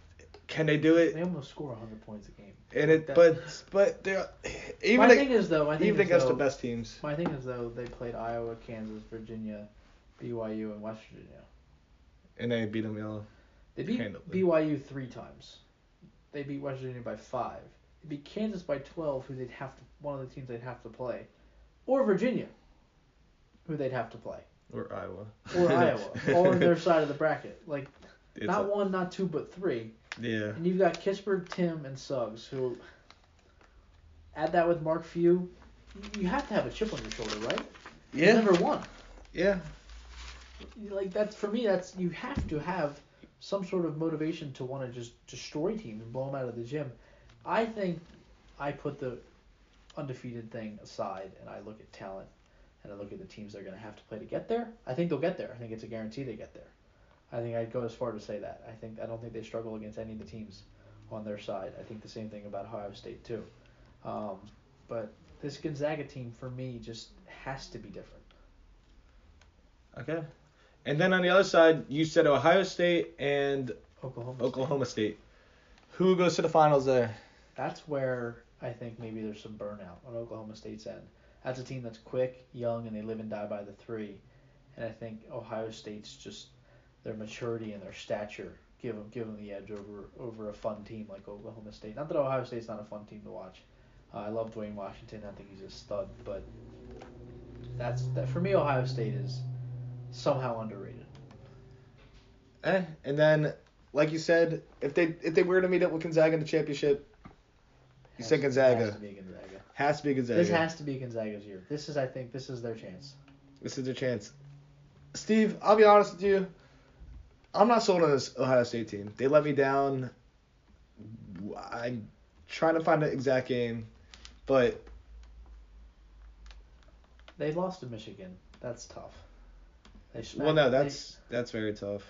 can they do it? They almost score 100 points a game. And it, That- but but they're even my thing is though, even against though, the best teams. My thing is though, they played Iowa, Kansas, Virginia, BYU, and West Virginia. And they beat them all. They beat Handily. BYU three times. They beat West Virginia by five. They beat Kansas by 12, who they'd have to one of the teams they'd have to play, or Virginia, who they'd have to play. Or Iowa. or Iowa, all on their side of the bracket. Like It's not a- one, not two, but three. Yeah. And you've got Kispert, Timme, and Suggs, who add that with Mark Few. You have to have a chip on your shoulder, right? You Yeah. never won. Yeah. Like that's for me. That's you have to have some sort of motivation to want to just destroy teams and blow them out of the gym. I think I put the undefeated thing aside and I look at talent and I look at the teams they're going to have to play to get there. I think they'll get there. I think it's a guarantee they get there. I think I'd go as far to say that. I think I don't think they struggle against any of the teams on their side. I think the same thing about Ohio State too. Um, but this Gonzaga team for me just has to be different. Okay. And then on the other side, you said Ohio State and Oklahoma. State. Oklahoma State. Who goes to the finals there? That's where I think maybe there's some burnout on Oklahoma State's end. That's a team that's quick, young, and they live and die by the three. And I think Ohio State's just their maturity and their stature give them give them the edge over over a fun team like Oklahoma State. Not that Ohio State's not a fun team to watch. Uh, I love Duane Washington. I think he's a stud, but that's that for me. Ohio State is somehow underrated. Eh. And then, like you said, if they if they were to meet up with Gonzaga in the championship, you Has said to- Gonzaga. Has to be Gonzaga. Has to be Gonzaga. This has to be Gonzaga's year. This is, I think, this is their chance. This is their chance. Steve, I'll be honest with you. I'm not sold on this Ohio State team. They let me down. I'm trying to find the exact game, but They lost to Michigan. That's tough. They well, no, they- that's that's very tough.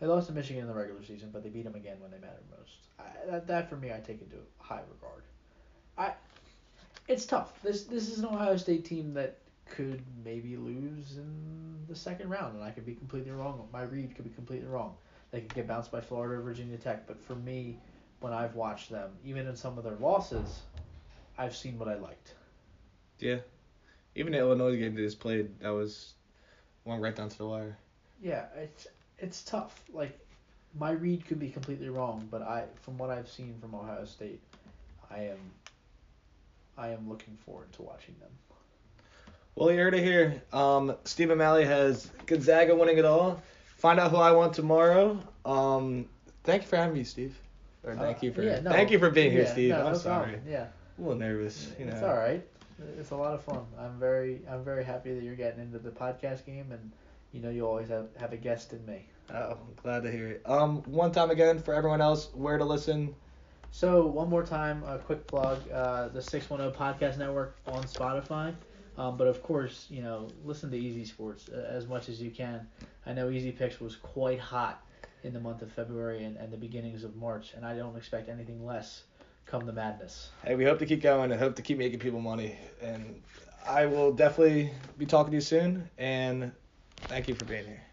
They, lost to Michigan in the regular season, but they beat them again when they mattered most. I, that, that for me, I take into high regard. I, it's tough. This this is an Ohio State team that could maybe lose in the second round, and I could be completely wrong. My read could be completely wrong. They could get bounced by Florida or Virginia Tech, but for me, when I've watched them, even in some of their losses, I've seen what I liked. Yeah. Even the Illinois game they just played, that was one right down to the wire. Yeah, it's it's tough. Like my read could be completely wrong, but I from what I've seen from Ohio State, I am I am looking forward to watching them. Well, you heard it here. Um, Steve O'Malley has Gonzaga winning it all. Find out who I want tomorrow. Um, thank you for having me, Steve. Or thank Uh, you for yeah, no, thank you for being here, yeah, Steve. no, I'm no sorry. problem. Yeah, A little nervous, you know. it's all right. It's a lot of fun. I'm very I'm very happy that you're getting into the podcast game, and you know you always have have a guest in me. Oh, I'm glad to hear it. Um, one time again for everyone else, where to listen. So one more time, a quick plug: uh, the Six One Zero Podcast Network on Spotify. Um, but of course, you know, listen to Easy Sports uh, as much as you can. I know Easy Picks was quite hot in the month of February and, and the beginnings of March, and I don't expect anything less come the madness. Hey, we hope to keep going and hope to keep making people money. And I will definitely be talking to you soon. And thank you for being here.